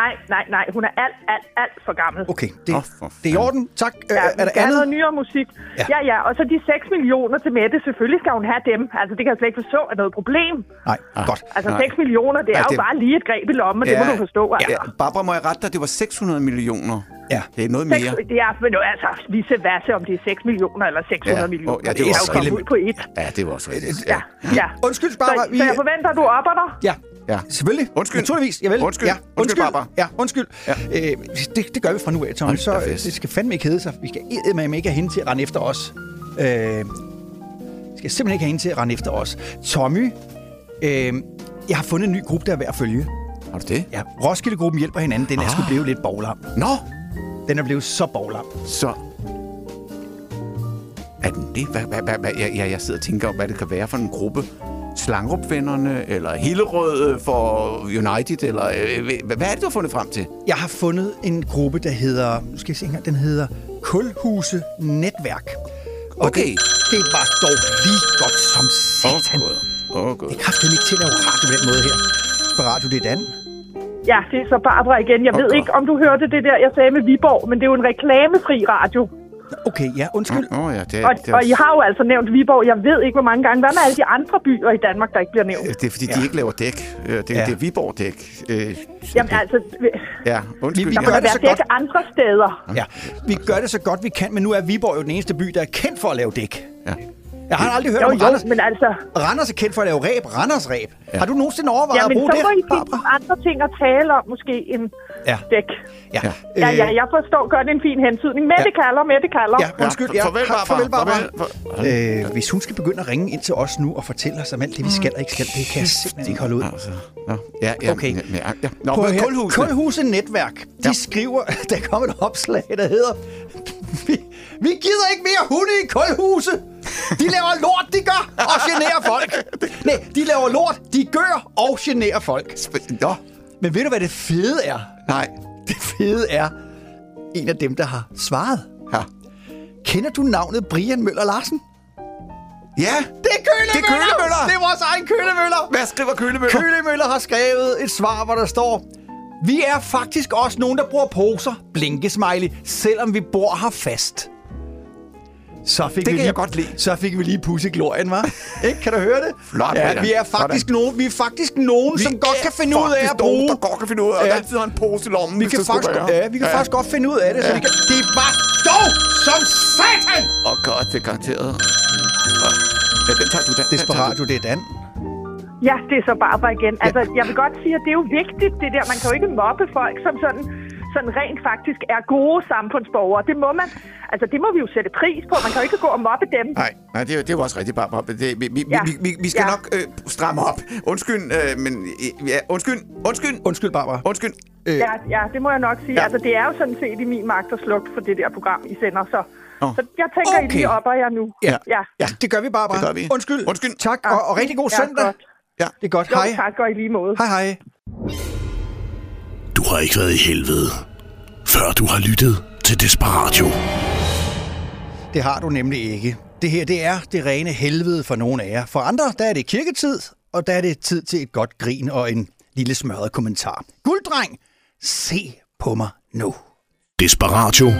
Nej, nej, nej. Hun er alt, alt, alt for gammel. Okay, det, det er i orden. Tak. Ja, Øh, er der andet? noget nyere musik. Ja. Ja. ja, ja. Og så de 6 millioner til Mette. Selvfølgelig skal hun have dem. Altså, det kan jeg slet ikke forstå er noget problem. Nej, godt. Altså, Nej. 6 millioner, det er Ja, jo det- bare lige et greb i lommen. Det må du forstå. Altså. Ja, Barbara, må jeg rette dig? Det var 600 millioner. Ja. Det er noget mere. det er, men jo, altså, vice versa, om det er 6 millioner eller 600 Ja. millioner. Åh, ja, det det er jo kommet ud på et. Ja, det var også rigtigt. Ja, ja. Undskyld, Barbara. Så, vi- så jeg forventer, at du opper dig. Ja. Ja. Selvfølgelig. Undskyld. Naturligvis. Jeg vil. Undskyld. Ja. Undskyld, Barbara. Ja, undskyld. Ja. Øh, det, det gør vi fra nu af, Tommy. Hold Så øh, det skal fandme ikke hedde sig. Vi skal med ikke have hende til at rende efter os. Øh, vi skal simpelthen ikke have hende til at rende efter os. Tommy, Øh, jeg har fundet en ny gruppe, der er værd at følge. Har du det? Ja, Roskilde-gruppen hjælper hinanden. Den er sgu blevet lidt boglam. Nå! Den er blevet så boglam. Så... Er den det? Hvad, hvad, hvad, hvad, jeg, jeg, jeg sidder og tænker om, hvad det kan være for en gruppe. Slangrup-vennerne, eller Hillerød for United, eller øh, hvad, er det, du har fundet frem til? Jeg har fundet en gruppe, der hedder... Nu skal jeg se engang. Den hedder Kulhuse Netværk. Og Okay. Det, det var dog lige godt som satan. Åh, oh, God. Det er kraftigt ikke til at lave radio på den måde her. På radio, det Dan. Ja, det er så Barbara igen. Jeg ved ikke, om du hørte det der, jeg sagde med Viborg, men det er jo en reklamefri radio. Okay, ja, undskyld. Åh oh, ja, det er, Og, det, er, og I har jo altså nævnt Viborg. Jeg ved ikke, hvor mange gange. Hvad med alle de andre byer i Danmark, der ikke bliver nævnt? det er fordi, de ikke laver dæk. Øh, Det, Ja. det er Viborg-dæk. Øh, Jamen altså, Ja, undskyld. Vi- der vi da det være så godt. dæk andre steder. Ja, vi gør det så godt vi kan, men nu er Viborg jo den eneste by, der er kendt for at lave dæk. Ja. Jeg har aldrig hørt Jo, om jo, Randers. men altså... Randers er kendt for at lave ræb. Randers ræb. Ja. Har du nogensinde overvejet Ja, at men bruge så det? må I finde andre ting at tale om, måske en Ja. dæk. Ja. Ja, ja, jeg forstår godt en fin hentydning. Mette Ja. kalder, Mette kalder. Ja, undskyld. Ja, Farvel, Barbara. Farvel, Barbara. Farvel. Øh, hvis hun skal begynde at ringe ind til os nu og fortælle os om alt det, vi skal og ikke skal, det kan jeg simpelthen ikke holde ud. Altså, ja, ja, Okay. Ja, ja, ja. Nå, men her. kulhusene. Kulhuse Netværk, de Ja. skriver, der kommer et opslag, der hedder, vi, gider ikke mere hunde i kulhuse. De laver lort, de gør, og generer folk. Nej, de laver lort, de gør og generer folk. Nå, Men ved du, hvad det fede er? nej. Det fede er en af dem, der har svaret. Ja. Kender du navnet Brian Møller Larsen? Ja, Det er Kølemøller! Det er Kølemøller! Det er vores egen Kølemøller! hvad skriver Kølemøller? Kølemøller har skrevet et svar, hvor der står... Vi er faktisk også nogen, der bruger poser, blinkesmiley, selvom vi bor her fast. Så fik Det vi kan lige, jeg godt lide. Så fik vi lige pusse glorien, var? Ikke? Kan du høre det? Flot, ja, Peter. vi er faktisk nogen, vi er faktisk nogen, som godt kan finde ud af at bruge... Nogen, der godt kan finde ud af, at Ja. ja. altid har en pose i lommen, Vi hvis kan, faktisk, være. ja, vi kan faktisk godt finde ud af det, så Ja. vi kan, det var dog som satan! Åh, oh god, det er garanteret. Ja, den tager du, tager Desperatio, det er Dan. Ja, det er så Barbara igen. Altså, jeg vil godt sige, at det er jo vigtigt, det der. Man kan jo ikke mobbe folk, som sådan, sådan rent faktisk er gode samfundsborgere. Det må man. Altså, det må vi jo sætte pris på. Man kan jo ikke gå og mobbe dem. Nej, nej, det er, det er jo også rigtigt, Barbara. Det, vi, vi, Ja. vi, vi, vi skal Ja. nok øh, stramme op. Undskyld, øh, men... øh, Ja, undskyld, undskyld, Undskyld, Barbara. undskyld. Øh, Ja, ja, det må jeg nok sige. Ja. Ja. Altså, det er jo sådan set i min magt at slukke for det der program, I sender. Så, så jeg tænker, okay. I lige op og jer nu. Ja. ja. Ja, det gør vi, Barbara. Det gør vi. Undskyld. Undskyld. Tak, og, og rigtig god Ja, søndag. godt. Ja. Det er godt. Jo, Hej. tak, og i lige måde. Hej, hej. Har ikke været i helvede, før du har lyttet til Desperatio. Det har du nemlig ikke. Det her, det er det rene helvede for nogle af jer. For andre, der er det kirketid, og der er det tid til et godt grin og en lille smørret kommentar. Gulddreng, se på mig nu. Desperatio.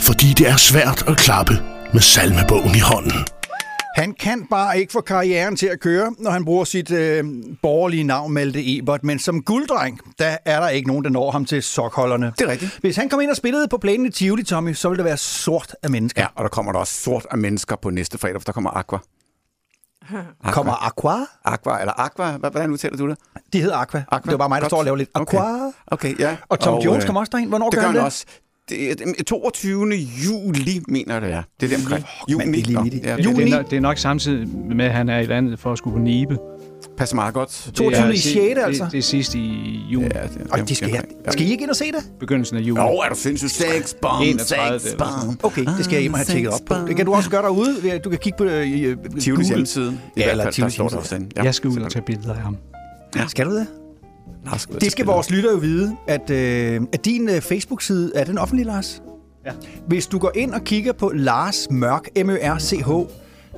Fordi det er svært at klappe med salmebogen i hånden. Han kan bare ikke få karrieren til at køre, når han bruger sit øh, borgerlige navn Malte Ebert, men som gulddreng, der er der ikke nogen, der når ham til sokholderne. Det er rigtigt. Hvis han kom ind og spillede på plænen i Tivoli, Tommy, så ville det være sort af mennesker. Ja, og der kommer der også sort af mennesker på næste fredag, for der kommer Aqua. Aqua. Kommer Aqua? Aqua, eller Aqua, Hvad- hvordan udtaler du det? De hedder Aqua. Aqua. Det var bare mig, der Godt. står og laver lidt Aqua. Okay, okay ja. Og Tom Jones øh, kommer også derind. Hvornår det gør han han det? også. Det er den 22. juli, mener jeg, det er. Det er der omkring. mand, det er lige ja, Det, Juni. det, er nok, det er nok samtidig med, at han er i landet for at skulle på Nibe. passer meget godt. 22. i si- 6. altså. Det, det er sidst i juni. Ja, det, Og de skal, jeg, skal I ikke ind og se det? Begyndelsen af juni. Jo, er du sindssygt? Sex bomb, 31. sex bomb. Okay, det skal jeg hjem og have tjekket op på. Det kan du også gøre derude. Du kan kigge på øh, øh, Tivolis hjemmeside. Ja, eller Tivolis hjemmeside. Ja, jeg skal ud og tage billeder af ham. Skal du det? Lars Det skal vores lytter jo vide, at, øh, at din øh, Facebook-side, er den offentlig, Lars? Ja. Hvis du går ind og kigger på Lars Mørk, M-Ø-R-C-H,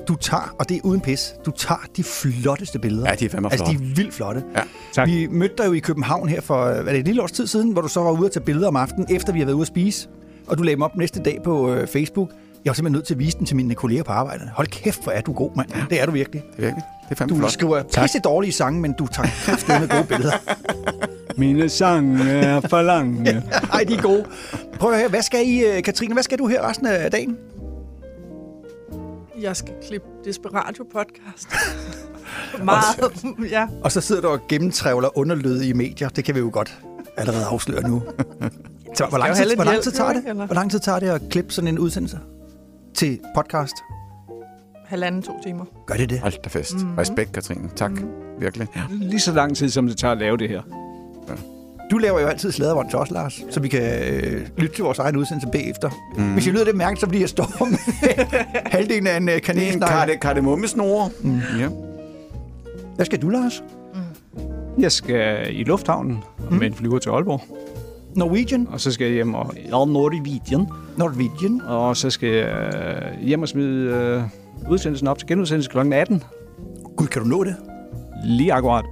du tager, og det er uden pis, du tager de flotteste billeder. Ja, de er fandme Altså, de flotte. er vildt flotte. Ja, tak. Vi mødte dig jo i København her for, hvad er det, et lille års tid siden, hvor du så var ude og tage billeder om aftenen, efter vi havde været ude at spise. Og du lagde dem op næste dag på øh, Facebook. Jeg var simpelthen nødt til at vise den til mine kolleger på arbejdet. Hold kæft, hvor er du god, mand. Ja. Det er du virkelig. Det er virkelig. Det er fandme Du flot. skriver pisse dårlige sange, men du tager kraftigt med gode billeder. Mine sange er for lange. Ej, de er gode. Prøv at høre, hvad skal I, øh, Katrine, hvad skal du her resten af dagen? Jeg skal klippe Desperatio podcast. Meget, ja. Og så sidder du og gennemtrævler underlød i medier. Det kan vi jo godt allerede afsløre nu. Så hvor lang, Skal tid, hvor lang tid tager det? Hvor lang tid tager det at klippe sådan en udsendelse til podcast? halvanden, to timer. Gør det det? Hold da fest. Mhm. Mm. Respekt, Katrine. Tak. Mm. Virkelig. Ja. Lige så lang tid, som det tager at lave det her. Du laver jo altid sladdervånd til os, Lars, så vi kan øh, lytte til vores egen udsendelse bagefter. Mm. Hvis I lyder det mærke, så bliver jeg står med halvdelen af en øh, Det er en kanelsnegl. karde, kardemommesnore. Mm. Ja. Hvad skal du, Lars? Jeg skal i lufthavnen mm. med en flyver til Aalborg. Norwegian? Og så skal jeg hjem og... Ja, Norwegian. Norwegian. Og så skal jeg øh, hjem og smide øh, udsendelsen op til genudsendelse kl. 18. Gud, kan du nå det? Lige akkurat.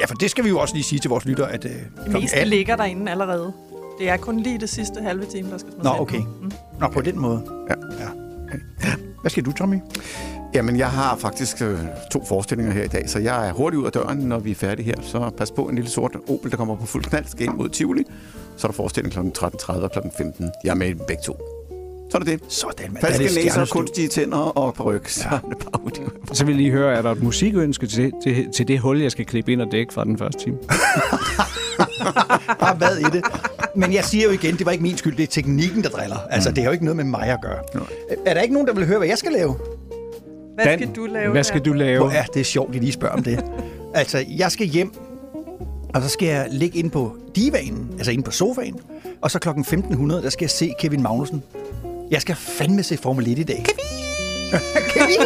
Ja, for det skal vi jo også lige sige til vores lyttere, at øh, meste 18 ligger derinde allerede. Det er kun lige det sidste halve time, der skal smides Nå, okay. Mm. Nå, på den måde. Ja. ja. Hvad skal du, Tommy? Jamen, jeg har faktisk øh, to forestillinger her i dag, så jeg er hurtigt ud af døren, når vi er færdige her. Så pas på en lille sort Opel, der kommer på fuld knald, skal ind mod Tivoli. Så er der forestilling kl. 13.30 og kl. 15. Jeg er med i begge to. Så er det det. Sådan, mand. Falske er næser, kunstige tænder og paryk. Så bare ud. Så vil jeg lige høre, er der et musikønske til, til, til det hul, jeg skal klippe ind og dække fra den første time? Bare hvad i det. Men jeg siger jo igen, det var ikke min skyld, det er teknikken, der driller. Altså, det har jo ikke noget med mig at gøre. Er der ikke nogen, der vil høre, hvad jeg skal lave? Hvad Dan, skal du lave? hvad skal du lave? Hvor er det sjovt, at I lige spørger om det. altså, jeg skal hjem, og så skal jeg ligge ind på divanen, altså inde på sofaen, og så klokken 1500, der skal jeg se Kevin Magnussen. Jeg skal fandme se Formel 1 i dag. Kevin! Kevin!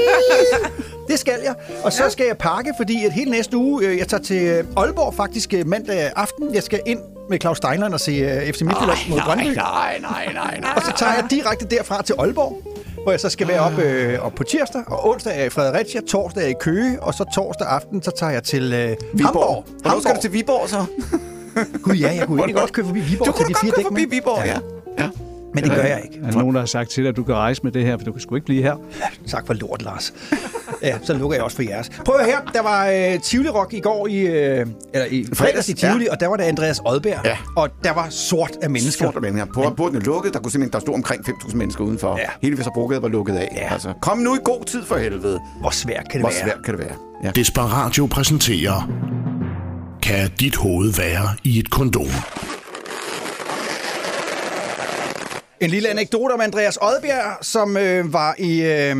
Det skal jeg. Og så skal jeg pakke, fordi at hele næste uge, øh, jeg tager til øh, Aalborg faktisk øh, mandag aften. Jeg skal ind med Claus Steinlein og se øh, FC Midtjylland mod Brøndby. Nej, nej, nej, nej. Og så tager jeg direkte derfra til Aalborg, hvor jeg så skal være op, øh, op på tirsdag, og onsdag er jeg i Fredericia, torsdag er jeg i Køge, og så torsdag aften, så tager jeg til øh, Hamburg. Hvornår skal du til Viborg så? Gud ja, jeg kunne egentlig godt køre forbi Viborg Du til kunne de fire godt køre dæk forbi. Viborg, ja. ja. Men det gør jeg ikke. Er der nogen, der har sagt til dig, at du kan rejse med det her, for du kan sgu ikke blive her? Tak for lort, Lars. Ja, så lukker jeg også for jeres. Prøv her. Der var øh, Tivoli Rock i går i, øh, eller i fredags i Tivoli, ja. og der var der Andreas Odberg. Ja. Og der var sort af mennesker. Stort af mennesker. På, er lukket. Der kunne simpelthen der stod omkring 5.000 mennesker udenfor. Ja. Hele Vesterbrogade var lukket af. Ja. Altså, kom nu i god tid for helvede. Hvor svært kan det Hvor være? svært kan det være? Ja. Desperatio præsenterer Kan dit hoved være i et kondom? En lille anekdote om Andreas Odbjerg, som øh, var i... Øh,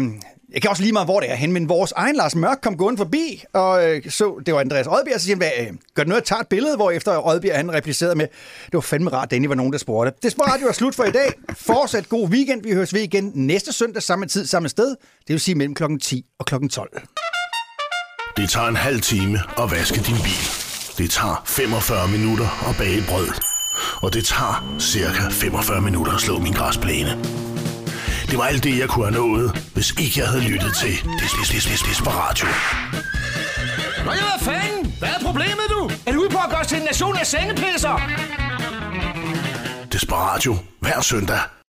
jeg kan også lige meget, hvor det er hen, men vores egen Lars Mørk kom gående forbi, og øh, så, det var Andreas Odbjerg, så siger han, øh, gør det noget at tage et billede, hvor efter Odbjerg han replicerede med, det var fandme rart, Danny var nogen, der spurgte. Det Radio er slut for i dag. Fortsat god weekend. Vi høres ved igen næste søndag, samme tid, samme sted. Det vil sige mellem klokken 10 og klokken 12. Det tager en halv time at vaske din bil. Det tager 45 minutter at bage et brød. Og det tager cirka 45 minutter at slå min græsplæne. Det var alt det, jeg kunne have nået, hvis ikke jeg havde lyttet til Des- Des- Des- Des- Desperatio. Nå ja, hvad fanden? Hvad er problemet, du? Er du ude på at gøre os til en nation af sengepisser? Desperatio hver søndag